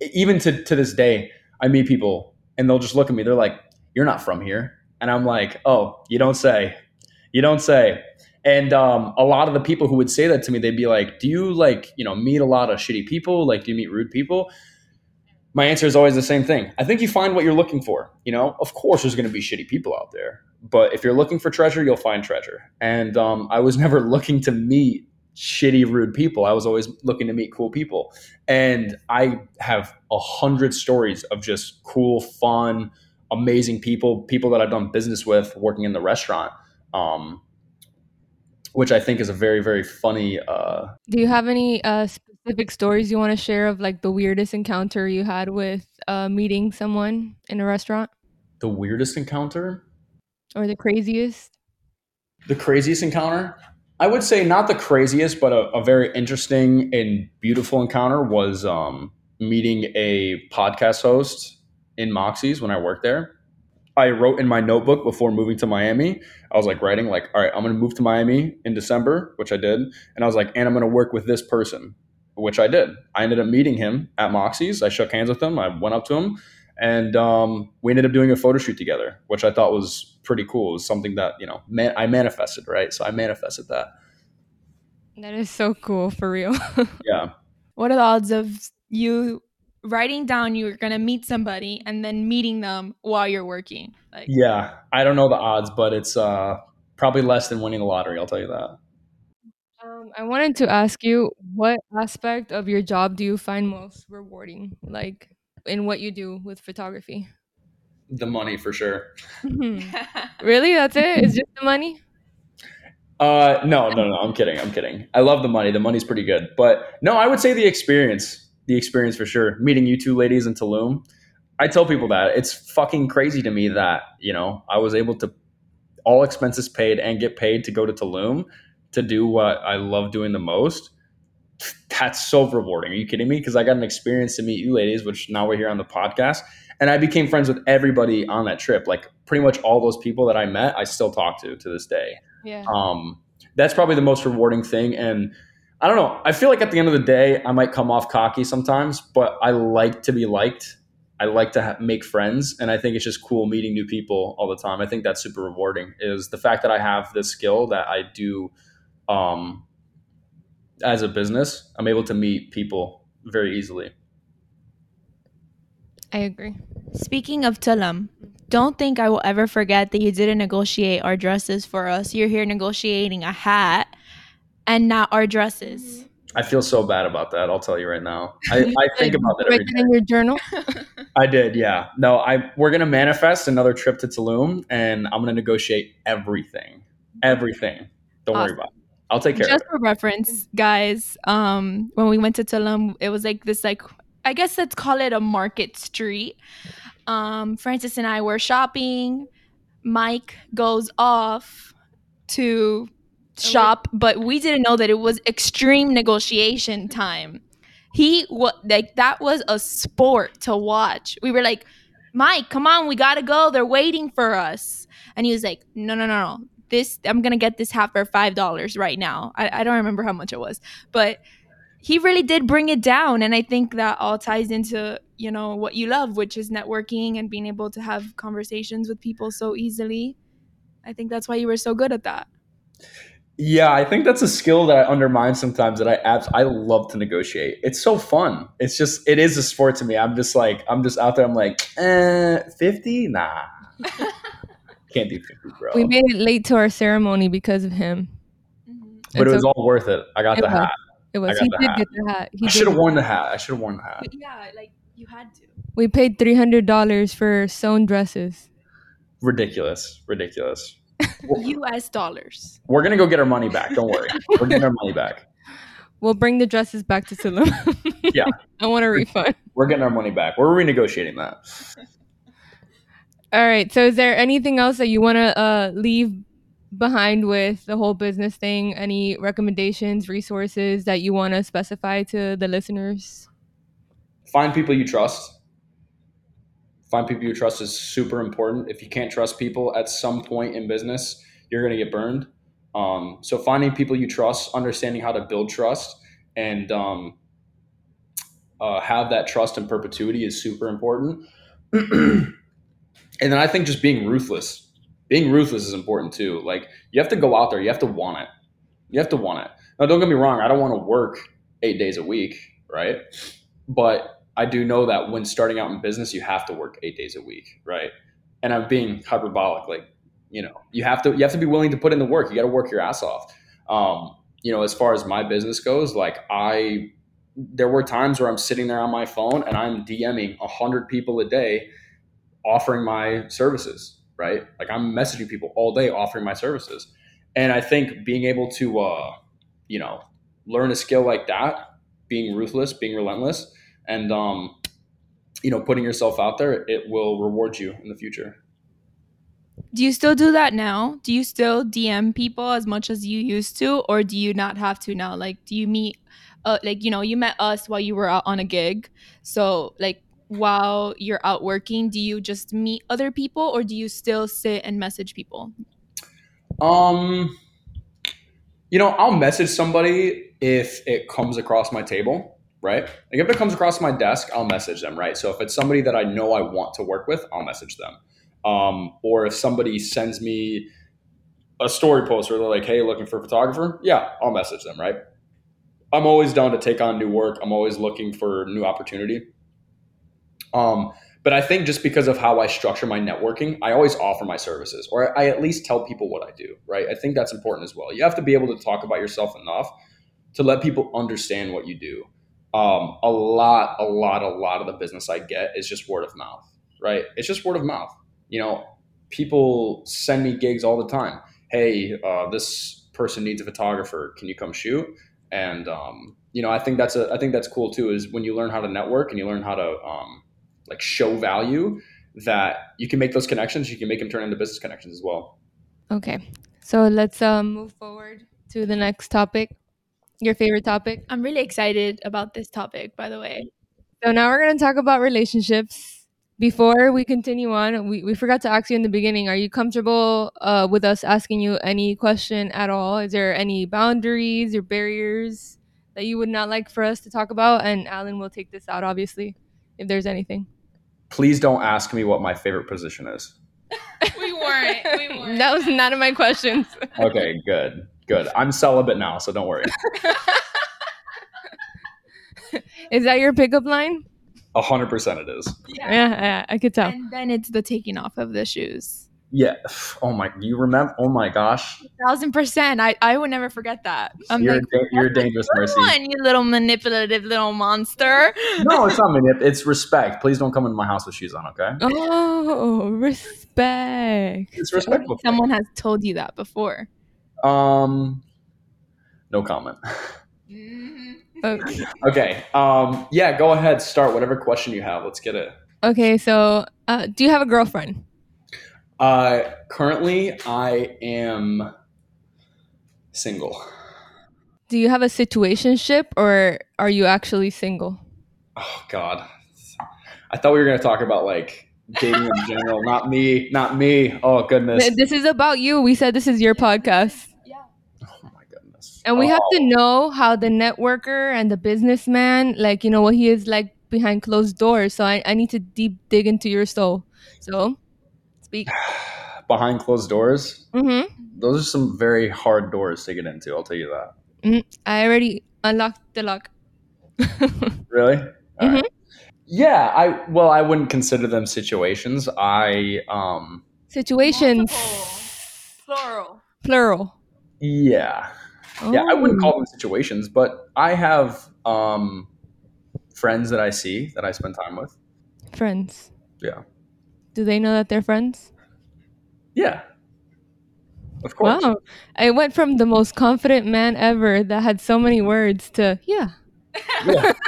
even to, to this day i meet people and they'll just look at me. They're like you're not from here. And i'm like oh you don't say. You don't say and um, a lot of the people who would say that to me, they'd be like, "Do you like you know meet a lot of shitty people? Like, do you meet rude people?" My answer is always the same thing. I think you find what you're looking for. You know, of course, there's going to be shitty people out there, but if you're looking for treasure, you'll find treasure. And um, I was never looking to meet shitty, rude people. I was always looking to meet cool people. And I have a hundred stories of just cool, fun, amazing people, people that I've done business with working in the restaurant. Um, which I think is a very very funny. Uh, Do you have any uh, specific stories you want to share of like the weirdest encounter you had with uh, meeting someone in a restaurant? The weirdest encounter, or the craziest? The craziest encounter. I would say not the craziest, but a, a very interesting and beautiful encounter was um, meeting a podcast host in Moxie's when I worked there. I wrote in my notebook before moving to Miami. I was like writing like, all right, I'm going to move to Miami in December, which I did, and I was like, and I'm going to work with this person, which I did. I ended up meeting him at Moxie's. I shook hands with him. I went up to him, and um, we ended up doing a photo shoot together, which I thought was pretty cool. It was something that you know man- I manifested, right? So I manifested that. That is so cool for real. yeah. What are the odds of you writing down you're gonna meet somebody and then meeting them while you're working. Like, yeah, I don't know the odds, but it's uh, probably less than winning the lottery. I'll tell you that. Um, I wanted to ask you, what aspect of your job do you find most rewarding, like in what you do with photography? The money, for sure. really, that's it? It's just the money. Uh, no, no, no. I'm kidding. I'm kidding. I love the money. The money's pretty good, but no, I would say the experience. The experience for sure. Meeting you two ladies in Tulum. I tell people that it's fucking crazy to me that you know I was able to all expenses paid and get paid to go to Tulum to do what I love doing the most. That's so rewarding. Are you kidding me? Because I got an experience to meet you ladies, which now we're here on the podcast. And I became friends with everybody on that trip. Like pretty much all those people that I met, I still talk to to this day. Yeah. Um, that's probably the most rewarding thing. And I don't know. I feel like at the end of the day, I might come off cocky sometimes, but I like to be liked. I like to ha- make friends, and I think it's just cool meeting new people all the time. I think that's super rewarding. Is the fact that I have this skill that I do um, as a business. I'm able to meet people very easily. I agree. Speaking of Tulum, don't think I will ever forget that you didn't negotiate our dresses for us. You're here negotiating a hat and not our dresses. I feel so bad about that. I'll tell you right now. I, I think about that Write it in your journal. I did, yeah. No, I we're gonna manifest another trip to Tulum, and I'm gonna negotiate everything, everything. Don't worry about it. I'll take care Just of it. Just for reference, guys, um, when we went to Tulum, it was like this, like I guess let's call it a market street. Um, Francis and I were shopping. Mike goes off to shop, but we didn't know that it was extreme negotiation time. He what like that was a sport to watch. We were like, Mike, come on, we gotta go. They're waiting for us. And he was like, No, no, no, no. This I'm gonna get this hat for five dollars right now. I, I don't remember how much it was, but he really did bring it down. And I think that all ties into, you know, what you love, which is networking and being able to have conversations with people so easily. I think that's why you were so good at that. Yeah, I think that's a skill that I undermine sometimes. That I abs- I love to negotiate. It's so fun. It's just it is a sport to me. I'm just like I'm just out there. I'm like, eh, fifty? Nah, can't do fifty, bro. We made it late to our ceremony because of him. but it It's was all worth it. I got It the was. hat. It was. He did hat. get the hat. He I should have worn the hat. I should have worn the hat. yeah, like you had to. We paid three hundred dollars for sewn dresses. Ridiculous, ridiculous. US dollars. We're gonna go get our money back. Don't worry. We're getting our money back. We'll bring the dresses back to Tulum. Yeah. I want a refund. We're getting our money back. We're renegotiating that. All right. So, is there anything else that you want to uh, leave behind with the whole business thing? Any recommendations, resources that you want to specify to the listeners? Find people you trust. Find people you trust is super important. If you can't trust people at some point in business, you're going to get burned. Um, so finding people you trust, understanding how to build trust, and um, uh, have that trust in perpetuity is super important. and then I think just being ruthless. Being ruthless is important too. Like you have to go out there, you have to want it. You have to want it. Now, don't get me wrong. I don't want to work eight days a week, right? But I do know that when starting out in business, you have to work eight days a week, right? And I'm being hyperbolic, like you know, you have to you have to be willing to put in the work. You got to work your ass off. Um, you know, as far as my business goes, like I, there were times where I'm sitting there on my phone and I'm DMing a hundred people a day, offering my services, right? Like I'm messaging people all day, offering my services. And I think being able to, uh, you know, learn a skill like that, being ruthless, being relentless, and um, you know, putting yourself out there, it will reward you in the future. Do you still do that now? Do you still DM people as much as you used to, or do you not have to now? Like, do you meet, uh, like you know, you met us while you were out on a gig, so like while you're out working, do you just meet other people, or do you still sit and message people? Um, you know, I'll message somebody if it comes across my table, right? Like if it comes across my desk, I'll message them, right? So if it's somebody that I know I want to work with, I'll message them. Um, or if somebody sends me a story post where they're like, "Hey, looking for a photographer?" Yeah, I'll message them, right? I'm always down to take on new work. I'm always looking for new opportunity. Um, but I think just because of how I structure my networking, I always offer my services, or I at least tell people what I do, right? I think that's important as well. You have to be able to talk about yourself enough to let people understand what you do. Um, a lot, a lot, a lot of the business I get is just word of mouth, right? It's just word of mouth. You know, people send me gigs all the time. Hey, uh, this person needs a photographer. Can you come shoot? And um, you know, I think that's a I think that's cool too. Is when you learn how to network and you learn how to um, like show value that you can make those connections. You can make them turn into business connections as well. Okay. So let's um, move forward to the next topic. Your favorite topic. I'm really excited about this topic, by the way. So now we're going to talk about relationships. Before we continue on, we, we forgot to ask you in the beginning are you comfortable uh, with us asking you any question at all? Is there any boundaries or barriers that you would not like for us to talk about? And Alan will take this out, obviously, if there's anything. Please don't ask me what my favorite position is. we weren't. We weren't. That was none of my questions. Okay, good, good. I'm celibate now, so don't worry. Is that your pickup line? A hundred percent, it is. yeah. Yeah, yeah I could tell. And then it's the taking off of the shoes. Yeah. Oh my. You remember? Oh my gosh. Thousand percent. I, I would never forget that. I'm you're like, a da- you're a dangerous "Come mercy. on, you little manipulative little monster. No, it's not manip. It's respect. Please don't come into my house with shoes on. Okay. Oh, respect. It's respectful. Someone has told you that before. Um. No comment. Okay. Okay. Um. Yeah. Go ahead. Start whatever question you have. Let's get it. Okay, so uh, do you have a girlfriend? Uh. Currently, I am single. Do you have a situationship or are you actually single? Oh God. I thought we were gonna talk about like dating in general. Not me. Not me. Oh goodness. This is about you. We said this is your podcast. Yeah. Oh my goodness. And we have Oh. to know how the networker and the businessman, like, you know, what he is like behind closed doors. So I, I need to deep dig into your soul. So speak. behind closed doors. mm-hmm. Those are some very hard doors to get into. I'll tell you that. I already unlocked the lock. Really? All Mhm. right. Yeah, I well, I wouldn't consider them situations. I um Situations. Plural. Plural. yeah. Yeah, I wouldn't Oh. call them situations, but I have um friends that I see that I spend time with. friends. Yeah. Do they know that they're friends? Yeah. Of course. Wow. I went from the most confident man ever that had so many words to, yeah. Yeah.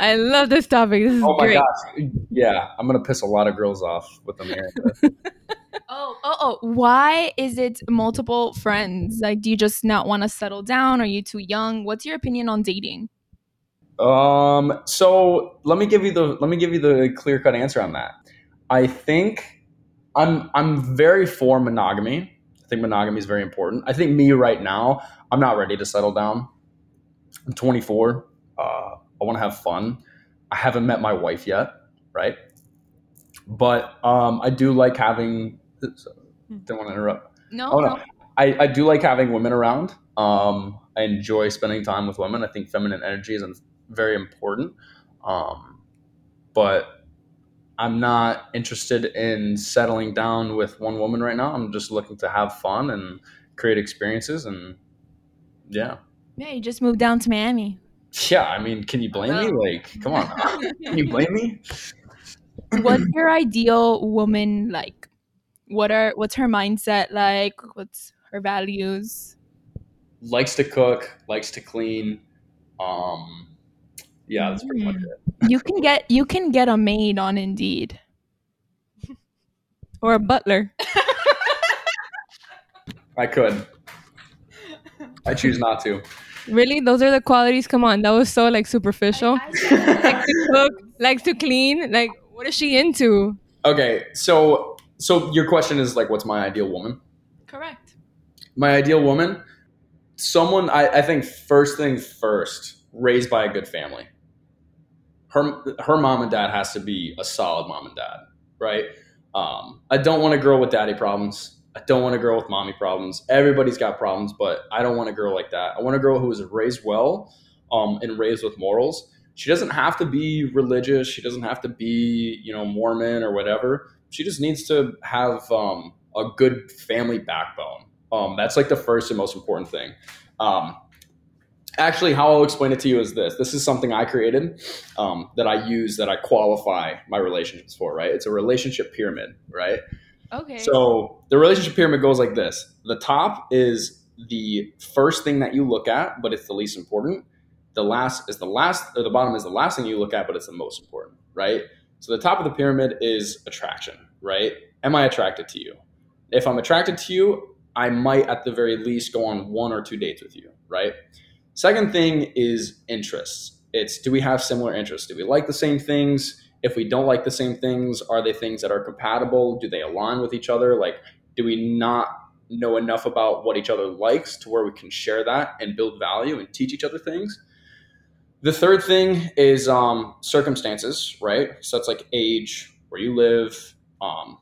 I love this topic. This is Oh my great. gosh. Yeah, I'm gonna piss a lot of girls off with here. Oh, oh, oh. Why is it multiple friends? Like, do you just not want to settle down? Are you too young? What's your opinion on dating? Um, so let me give you the let me give you the clear cut answer on that. I think I'm I'm very for monogamy. I think monogamy is very important. I think me right now, I'm not ready to settle down. I'm 24. Uh, I want to have fun. I haven't met my wife yet, right? But um, I do like having. Don't want to interrupt. No, Oh no, I, I do like having women around. Um, I enjoy spending time with women. I think feminine energy is very important. Um, but I'm not interested in settling down with one woman right now. I'm just looking to have fun and create experiences. And yeah, Yeah, you just moved down to Miami. yeah. I mean, can you blame me? Like, come on, can you blame me? What's your ideal woman like? What are what's her mindset like? What's her values? Likes to cook, likes to clean. Um, yeah, that's pretty much it. You can get you can get a maid on Indeed. Or a butler. I could. I choose not to. Really? Those are the qualities? Come on. That was so like superficial. likes to cook, likes to clean. Like, what is she into? Okay, so so your question is like, what's my ideal woman? Correct. My ideal woman, someone I, I think first thing first, raised by a good family. Her her mom and dad has to be a solid mom and dad, right? Um, I don't want a girl with daddy problems. I don't want a girl with mommy problems. Everybody's got problems, but I don't want a girl like that. I want a girl who was raised well, um, and raised with morals. She doesn't have to be religious. She doesn't have to be, you know, Mormon or whatever. She just needs to have um, a good family backbone. Um, that's like the first and most important thing. Um, actually, how I'll explain it to you is this: this is something I created um, that I use that I qualify my relationships for. Right? It's a relationship pyramid. Right? Okay. So the relationship pyramid goes like this: the top is the first thing that you look at, but it's the least important. The last is the last, or the bottom is the last thing you look at, but it's the most important, right? So the top of the pyramid is attraction, right? Am I attracted to you? If I'm attracted to you, I might at the very least go on one or two dates with you, right? Second thing is interests. It's do we have similar interests? Do we like the same things? If we don't like the same things, are they things that are compatible? Do they align with each other? Like, do we not know enough about what each other likes to where we can share that and build value and teach each other things? The third thing is um, circumstances, right? So it's like age, where you live, um,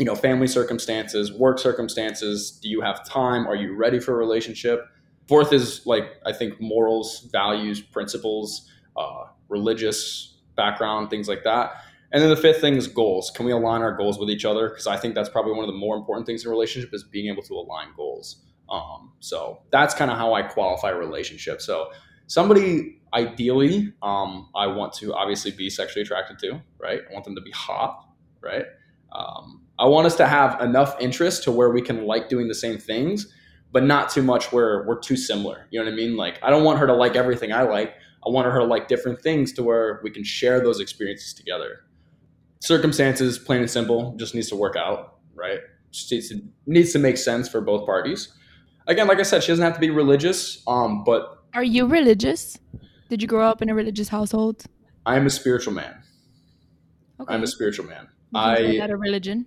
you know, family circumstances, work circumstances. Do you have time? Are you ready for a relationship? Fourth is like I think morals, values, principles, uh, religious background, things like that. And then the fifth thing is goals. Can we align our goals with each other? Because I think that's probably one of the more important things in a relationship is being able to align goals. Um, so that's kind of how I qualify a relationship. So somebody ideally, um, I want to obviously be sexually attracted to, right? I want them to be hot, right? Um, I want us to have enough interest to where we can like doing the same things, but not too much where we're too similar. You know what I mean? Like I don't want her to like everything I like. I want her to like different things to where we can share those experiences together. Circumstances, plain and simple, just needs to work out, right? Needs to, needs to make sense for both parties. Again, like I said, she doesn't have to be religious, um, but Are you religious? Did you grow up in a religious household? I am a spiritual man. Okay. I'm a spiritual man. I that a religion.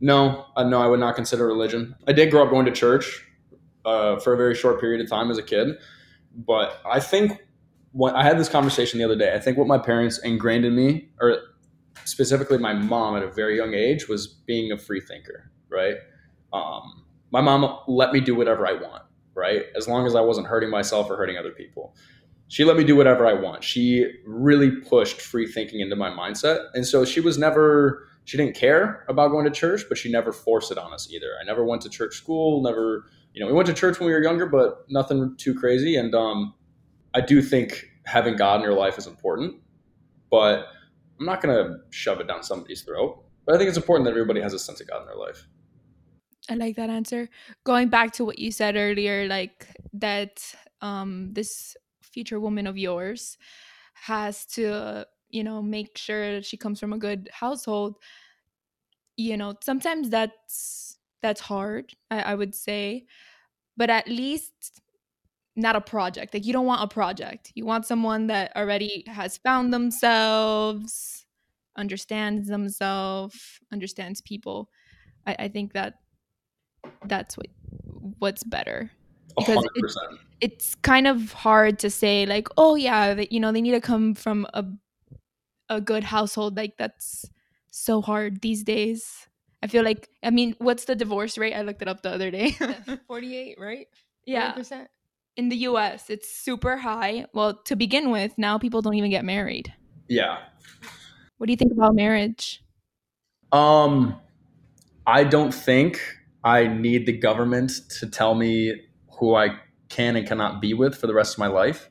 no, uh, no, I would not consider religion. I did grow up going to church uh, for a very short period of time as a kid, but I think what I had this conversation the other day. I think what my parents ingrained in me, or specifically my mom at a very young age, was being a free thinker. Right? Um, my mom let me do whatever I want. Right? As long as I wasn't hurting myself or hurting other people. She let me do whatever I want. She really pushed free thinking into my mindset. And so she was never, she didn't care about going to church, but she never forced it on us either. I never went to church school, never, you know, we went to church when we were younger, but nothing too crazy. And um, I do think having God in your life is important, but I'm not going to shove it down somebody's throat. But I think it's important that everybody has a sense of God in their life. I like that answer. Going back to what you said earlier, like that um this future woman of yours has to, you know, make sure she comes from a good household. You know, sometimes that's that's hard, I, I would say. But at least not a project. Like you don't want a project. You want someone that already has found themselves, understands themselves, understands people. I, I think that that's what what's better Because it-. It's kind of hard to say like oh yeah that you know they need to come from a a good household. Like that's so hard these days. I feel like i mean what's the divorce rate? I looked it up the other day. 48, right? yeah. 40%? in the us it's super high. Well to begin with now people don't even get married. Yeah. what do you think about marriage? Um, I don't think I need the government to tell me who I can and cannot be with for the rest of my life.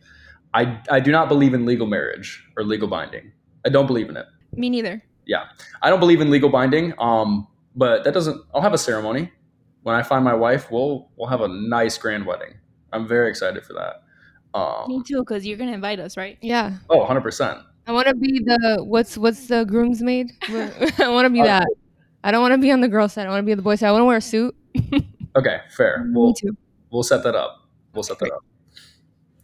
I, I do not believe in legal marriage or legal binding. I don't believe in it. me neither Yeah. I don't believe in legal binding. Um, but that doesn't. I'll have a ceremony when I find my wife. We'll we'll have a nice grand wedding. I'm very excited for that. me Um, too because you're gonna invite us right Yeah. oh, 100 percent. I want to be the what's what's the groomsmaid? I want to be Oh. that. I don't want to be on the girl side. I want to be on the boy side. I want to wear a suit. Okay, fair. me We'll too we'll set that up. We'll set that up.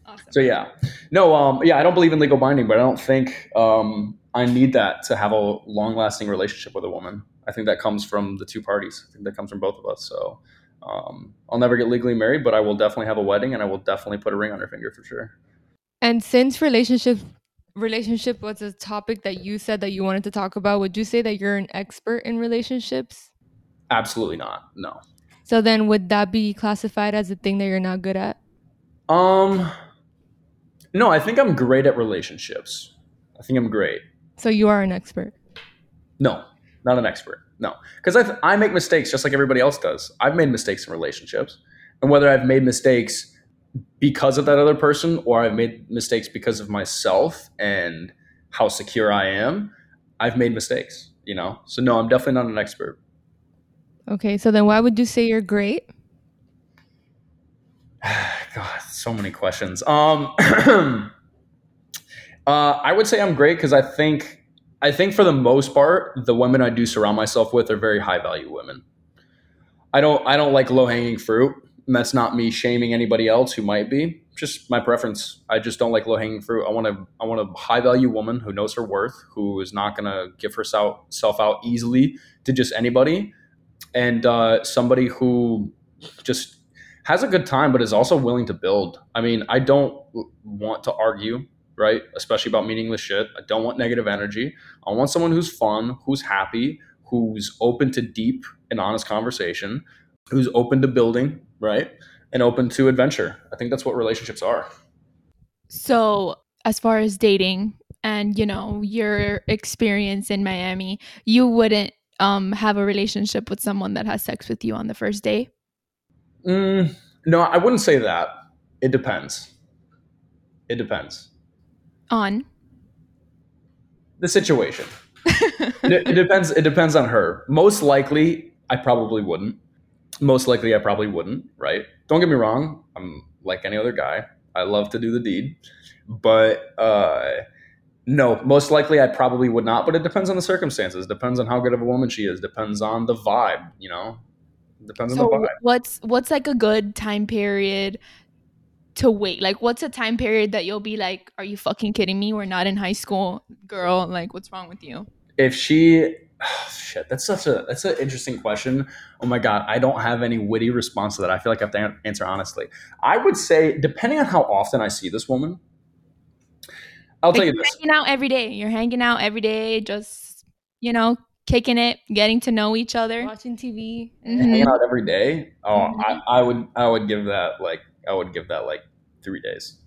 awesome So yeah, no, um, yeah, I don't believe in legal binding, but I don't think um, I need that to have a long-lasting relationship with a woman. I think that comes from the two parties. I think that comes from both of us. So um, I'll never get legally married, but I will definitely have a wedding, and I will definitely put a ring on her finger for sure. And since relationship relationship was a topic that you said that you wanted to talk about, would you say that you're an expert in relationships? Absolutely not. No. So then would that be classified as a thing that you're not good at? Um, no, I think I'm great at relationships. I think I'm great. So you are an expert. No, not an expert. No, because I, th- I make mistakes just like everybody else does. I've made mistakes in relationships, and whether I've made mistakes because of that other person or I've made mistakes because of myself and how secure I am, I've made mistakes. You know, so no, I'm definitely not an expert. Okay, so then why would you say you're great? God, so many questions. Um, uh, I would say I'm great because I think I think for the most part, the women I do surround myself with are very high value women. I don't I don't like low hanging fruit. And that's not me shaming anybody else who might be. Just my preference. I just don't like low hanging fruit. I want to I want a high value woman who knows her worth, who is not gonna give herself out easily to just anybody, and uh, somebody who just has a good time, but is also willing to build. I mean, I don't want to argue, right? Especially about meaningless shit. I don't want negative energy. I want someone who's fun, who's happy, who's open to deep and honest conversation, who's open to building, right? And open to adventure. I think that's what relationships are. So, as far as dating and, you know, your experience in Miami, you wouldn't um, have a relationship with someone that has sex with you on the first day? Mm, no, I wouldn't say that. It depends. It depends. On? The situation. it, it depends. It depends on her. Most likely, I probably wouldn't. Most likely, I probably wouldn't. Right? Don't get me wrong. I'm like any other guy. I love to do the deed, but uh, no, most likely I probably would not. But it depends on the circumstances. Depends on how good of a woman she is. Depends on the vibe. You know, depends so on the vibe. What's what's like a good time period to wait? Like, what's a time period that you'll be like, "Are you fucking kidding me? We're not in high school, girl. Like, what's wrong with you?" If she, oh, shit, that's such a that's an interesting question. Oh my god, I don't have any witty response to that. I feel like I have to answer honestly. I would say, depending on how often I see this woman, I'll like tell you you're this. Hanging out every day. You're hanging out every day, just you know, kicking it, getting to know each other, watching TV. Mhm. Hanging out every day. Oh, Mhm. I, I would I would give that like I would give that like three days.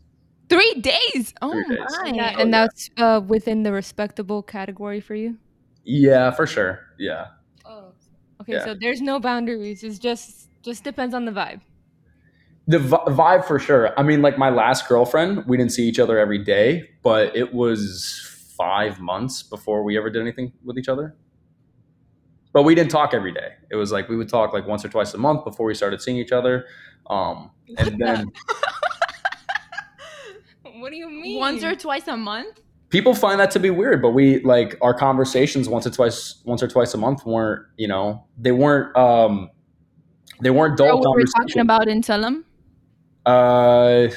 Three days. Oh Three days. my! And, Oh, and yeah. that's uh, within the respectable category for you. Yeah, for sure. Yeah. Oh, okay. Yeah. So there's no boundaries. It's just just depends on the vibe. The vibe for sure. I mean, like my last girlfriend, we didn't see each other every day, but it was five months before we ever did anything with each other. But we didn't talk every day. It was like we would talk like once or twice a month before we started seeing each other. Um, and then What do you mean? Once or twice a month. people find that to be weird, but we like our conversations once or twice, once or twice a month weren't, you know, they weren't, um, they weren't dull Or what we're conversations. talking about in Tulum. Uh,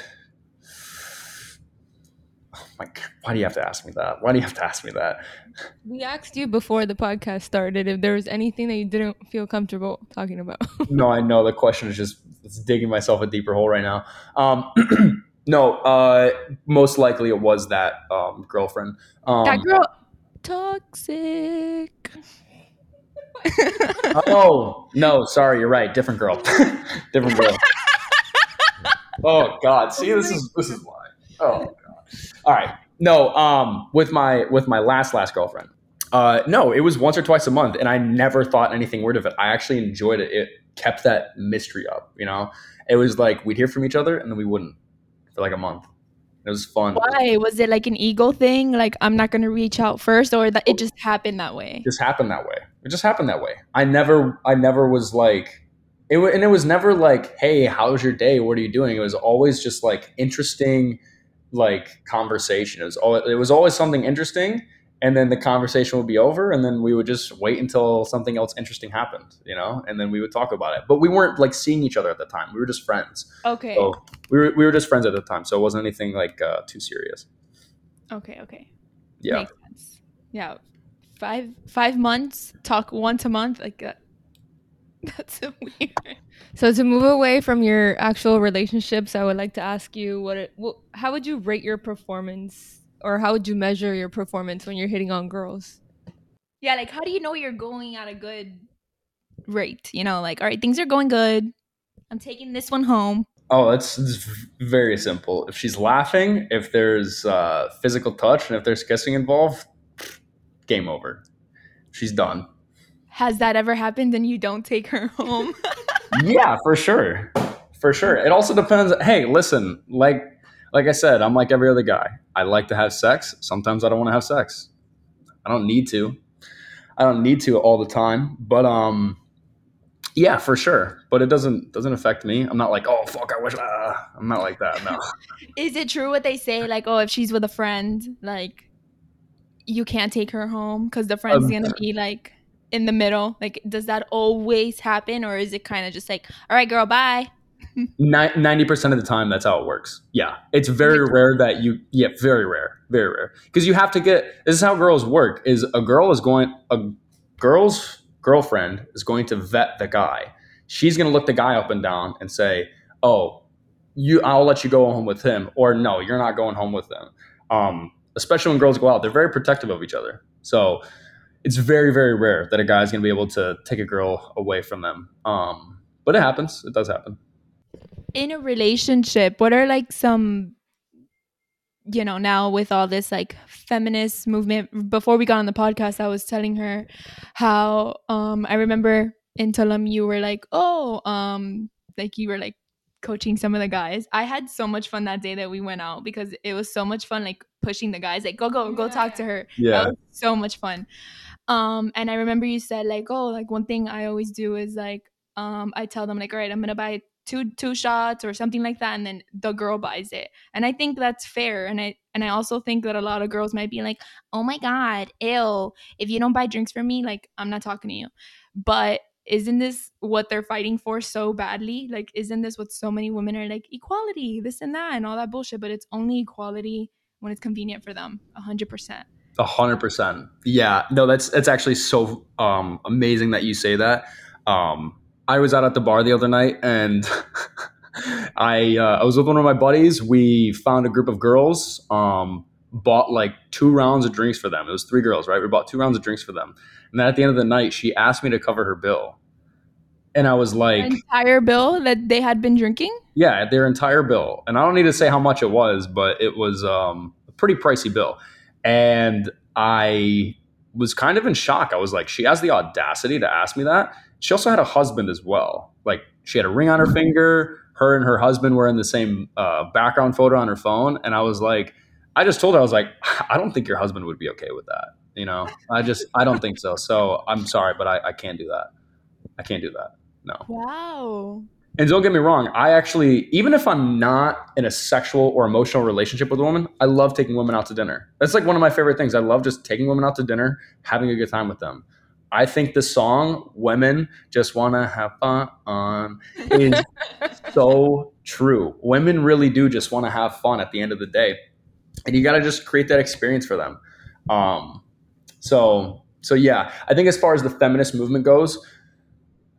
oh my God, why do you have to ask me that? Why do you have to ask me that? we asked you before the podcast started if there was anything that you didn't feel comfortable talking about. No, I know the question is just it's digging myself a deeper hole right now. Um, no, uh, most likely it was that um, girlfriend. Um, that girl, toxic. oh no, sorry, you're right. Different girl. Different girl. oh God, see, this is this is why. Oh God. All right. No, um, with my with my last last girlfriend. Uh, no, it was once or twice a month, and I never thought anything weird of it. I actually enjoyed it. It kept that mystery up. You know, it was like we'd hear from each other, and then we wouldn't for like a month. It was fun. Why was it like an ego thing? Like I'm not gonna reach out first, or that it just happened that way? It just happened that way. It just happened that way. I never, I never was like, it, and it was never like, hey, how's your day? What are you doing? It was always just like interesting, like conversation. It was always, it was always something interesting, and then the conversation would be over, and then we would just wait until something else interesting happened, you know, and then we would talk about it. But we weren't like seeing each other at the time. We were just friends. Okay. So we were, we were just friends at the time, so it wasn't anything like uh, too serious. Okay. Okay. Yeah. Makes sense. Yeah. Five five months. Talk once a month. Like that. That's so weird. so to move away from your actual relationships, I would like to ask you what it, what, how would you rate your performance or how would you measure your performance when you're hitting on girls? Yeah. Like, how do you know you're going at a good rate? You know, like, all right, things are going good. I'm taking this one home. Oh, it's, it's very simple. If she's laughing, if there's uh, physical touch, and if there's kissing involved, game over. She's done. Has that ever happened and you don't take her home? yeah, for sure, for sure. It also depends. Hey, listen, like like I said, I'm like every other guy. I like to have sex. Sometimes I don't want to have sex. I don't need to. I don't need to all the time. But um, Yeah, for sure. But it doesn't doesn't affect me. I'm not like, oh fuck, I wish. Uh, I'm not like that. No. Is it true what they say? Like, oh, if she's with a friend, like you can't take her home because the friend's Um, gonna be like in the middle. Like, does that always happen, or is it kind of just like, all right, girl, bye? Ninety percent of the time, that's how it works. Yeah, it's very rare that you. Yeah, very rare, very rare. Because you have to get. This is how girls work. Is a girl is going a girl's girlfriend is going to vet the guy. She's going to look the guy up and down and say, "Oh, you, I'll let you go home with him," or "No, you're not going home with them." Um, especially when girls go out, they're very protective of each other. So it's very, very rare that a guy's going to be able to take a girl away from them. Um, but it happens. It does happen. In a relationship, what are like some, you know, now with all this like feminist movement? Before we got on the podcast, I was telling her how um I remember in Tulum you were like, oh, um, like you were like coaching some of the guys. I had so much fun that day that we went out because it was so much fun, like pushing the guys, like go go go talk to her. Yeah. So much fun. Um, and I remember you said like, oh, like one thing I always do is like, um, I tell them like, all right, I'm gonna buy two two shots or something like that, and then the girl buys it. And I think that's fair. And I and I also think that a lot of girls might be like, oh my god, ew, if you don't buy drinks for me, like I'm not talking to you. But isn't this what they're fighting for so badly? Like, isn't this what so many women are like equality, this and that, and all that bullshit? But it's only equality when it's convenient for them, a hundred percent. A hundred percent. Yeah. No, that's that's actually so um, amazing that you say that. Um, I was out at the bar the other night, and I uh, I was with one of my buddies. We found a group of girls. Um, bought like two rounds of drinks for them. It was three girls, right? We bought two rounds of drinks for them, and then at the end of the night, she asked me to cover her bill, and I was like, Entire bill that they had been drinking. yeah, their entire bill. And I don't need to say how much it was, but it was um, a pretty pricey bill. And I was kind of in shock. I was like, she has the audacity to ask me that. She also had a husband as well. Like, she had a ring on her finger. Her and her husband were in the same uh, background photo on her phone. And I was like, I just told her, I was like, I don't think your husband would be okay with that. You know, I just, I don't think so. So I'm sorry, but I, I can't do that. I can't do that. No. Wow. And don't get me wrong, I actually, even if I'm not in a sexual or emotional relationship with a woman, I love taking women out to dinner. That's like one of my favorite things. I love just taking women out to dinner, having a good time with them. I think the song "Women Just Wanna Have Fun" is so true. Women really do just want to have fun at the end of the day, and you got to just create that experience for them. Um, so, so yeah, I think as far as the feminist movement goes,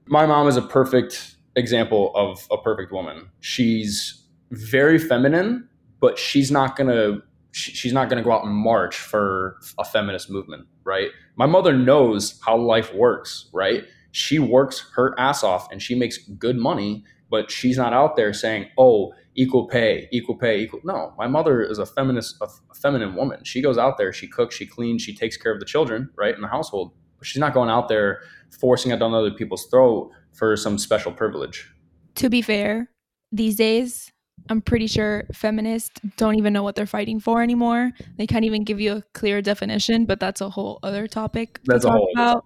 my mom is a perfect example of a perfect woman. She's very feminine, but she's not gonna she, she's not gonna go out and march for a feminist movement, right? My mother knows how life works, right? She works her ass off and she makes good money, but she's not out there saying, "Oh, equal pay, equal pay, equal." No, my mother is a feminist, a, a feminine woman. She goes out there, she cooks, she cleans, she takes care of the children, right, in the household. But she's not going out there forcing it down other people's throat for some special privilege. To be fair, these days, I'm pretty sure feminists don't even know what they're fighting for anymore. They can't even give you a clear definition, but that's a whole other topic. That's to a whole other about.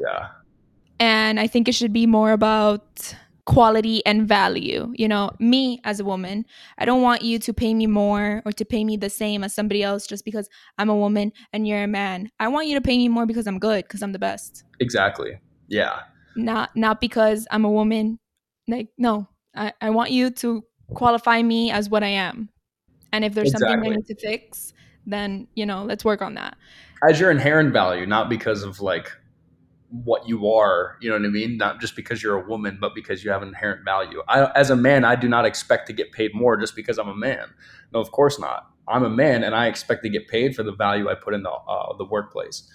Yeah. And I think it should be more about quality and value. You know, me as a woman, I don't want you to pay me more or to pay me the same as somebody else just because I'm a woman and you're a man. I want you to pay me more because I'm good, because I'm the best. Exactly. Yeah. Not not because I'm a woman. Like, no. I, I want you to qualify me as what I am. And if there's something I need to fix, then, you know, let's work on that. As your inherent value, not because of like what you are, you know what I mean? Not just because you're a woman, but because you have inherent value. I, as a man, I do not expect to get paid more just because I'm a man. No, of course not. I'm a man, and I expect to get paid for the value I put in the uh, the workplace.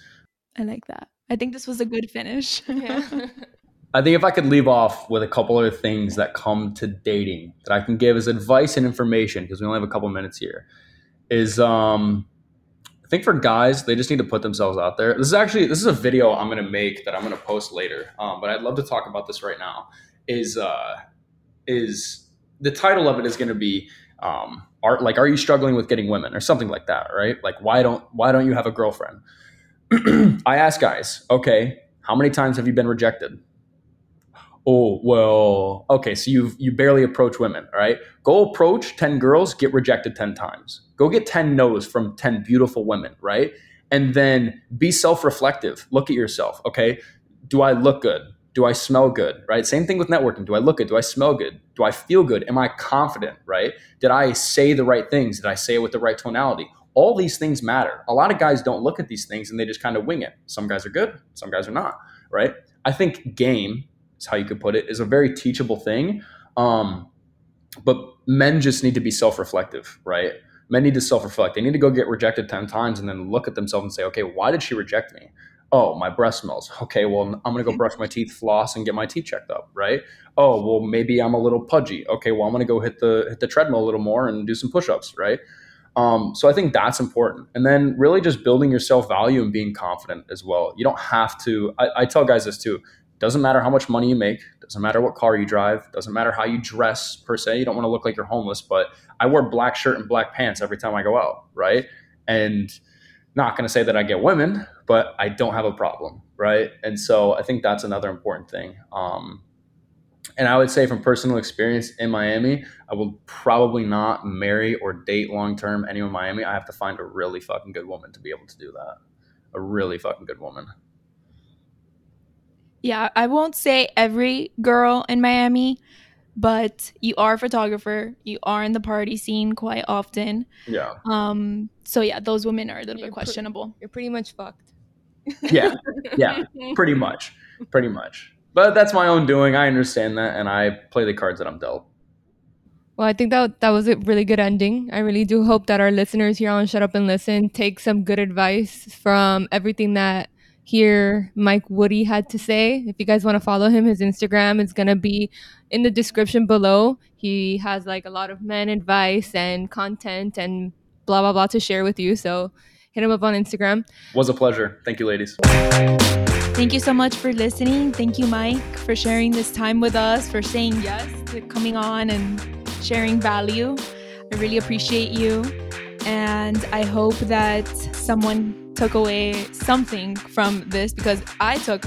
I like that. I think this was a good finish. I think if I could leave off with a couple other things that come to dating that I can give as advice and information, because we only have a couple minutes here, is um, I think for guys they just need to put themselves out there. This is actually this is a video I'm gonna make that I'm gonna post later, um, but I'd love to talk about this right now. Is uh, is the title of it is gonna be um, are like are you struggling with getting women or something like that, right? Like why don't why don't you have a girlfriend? I ask guys, okay, how many times have you been rejected? oh well okay so you you barely approach women right? Go approach 10 girls get rejected 10 times. Go get 10 no's from 10 beautiful women right? And then be self-reflective. Look at yourself okay? Do i look good? Do i smell good right? Same thing with networking. Do i look good? Do i smell good? Do i feel good? Am i confident right? Did i say the right things? Did i say it with the right tonality all these things matter a lot of guys don't look at these things and they just kind of wing it some guys are good some guys are not right i think game is how you could put it, is a very teachable thing. Um, but men just need to be self-reflective, right? Men need to self-reflect. They need to go get rejected 10 times and then look at themselves and say, okay, why did she reject me? Oh, my breath smells. Okay, well, I'm gonna go brush my teeth, floss, and get my teeth checked up, right? Oh, well, maybe I'm a little pudgy. Okay, well, I'm gonna go hit the hit the treadmill a little more and do some push-ups, right? Um, so I think that's important. And then really just building your self value and being confident as well. You don't have to, I, I, tell guys this too. Doesn't matter how much money you make, doesn't matter what car you drive, doesn't matter how you dress per se. You don't want to look like you're homeless, but I wear black shirt and black pants every time I go out, right? And not going to say that I get women, but I don't have a problem, right? And so I think that's another important thing. Um, and I would say from personal experience in Miami, I will probably not marry or date long term anyone in Miami. I have to find a really fucking good woman to be able to do that. A really fucking good woman. Yeah, I won't say every girl in Miami, but you are a photographer. You are in the party scene quite often. Yeah. Um. So yeah, those women are a little You're bit pre- questionable. You're pretty much fucked. Yeah. Yeah. Pretty much. Pretty much. But that's my own doing. I understand that, and I play the cards that I'm dealt. Well, I think that that was a really good ending. I really do hope that our listeners here on Shut Up and Listen take some good advice from everything that here Mike Woody had to say. If you guys want to follow him, his Instagram is going to be in the description below. He has like a lot of men advice and content and blah blah blah to share with you. So hit him up on Instagram. Was a pleasure. Thank you, ladies. Thank you so much for listening. Thank you, Mike, for sharing this time with us, for saying yes to coming on and sharing value. I really appreciate you. And I hope that someone took away something from this because I took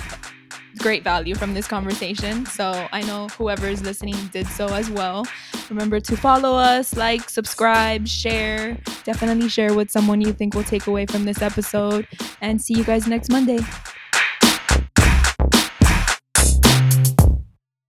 great value from this conversation. So I know whoever is listening did so as well. Remember to follow us, like, subscribe, share. Definitely share with someone you think will take away from this episode. And see you guys next Monday.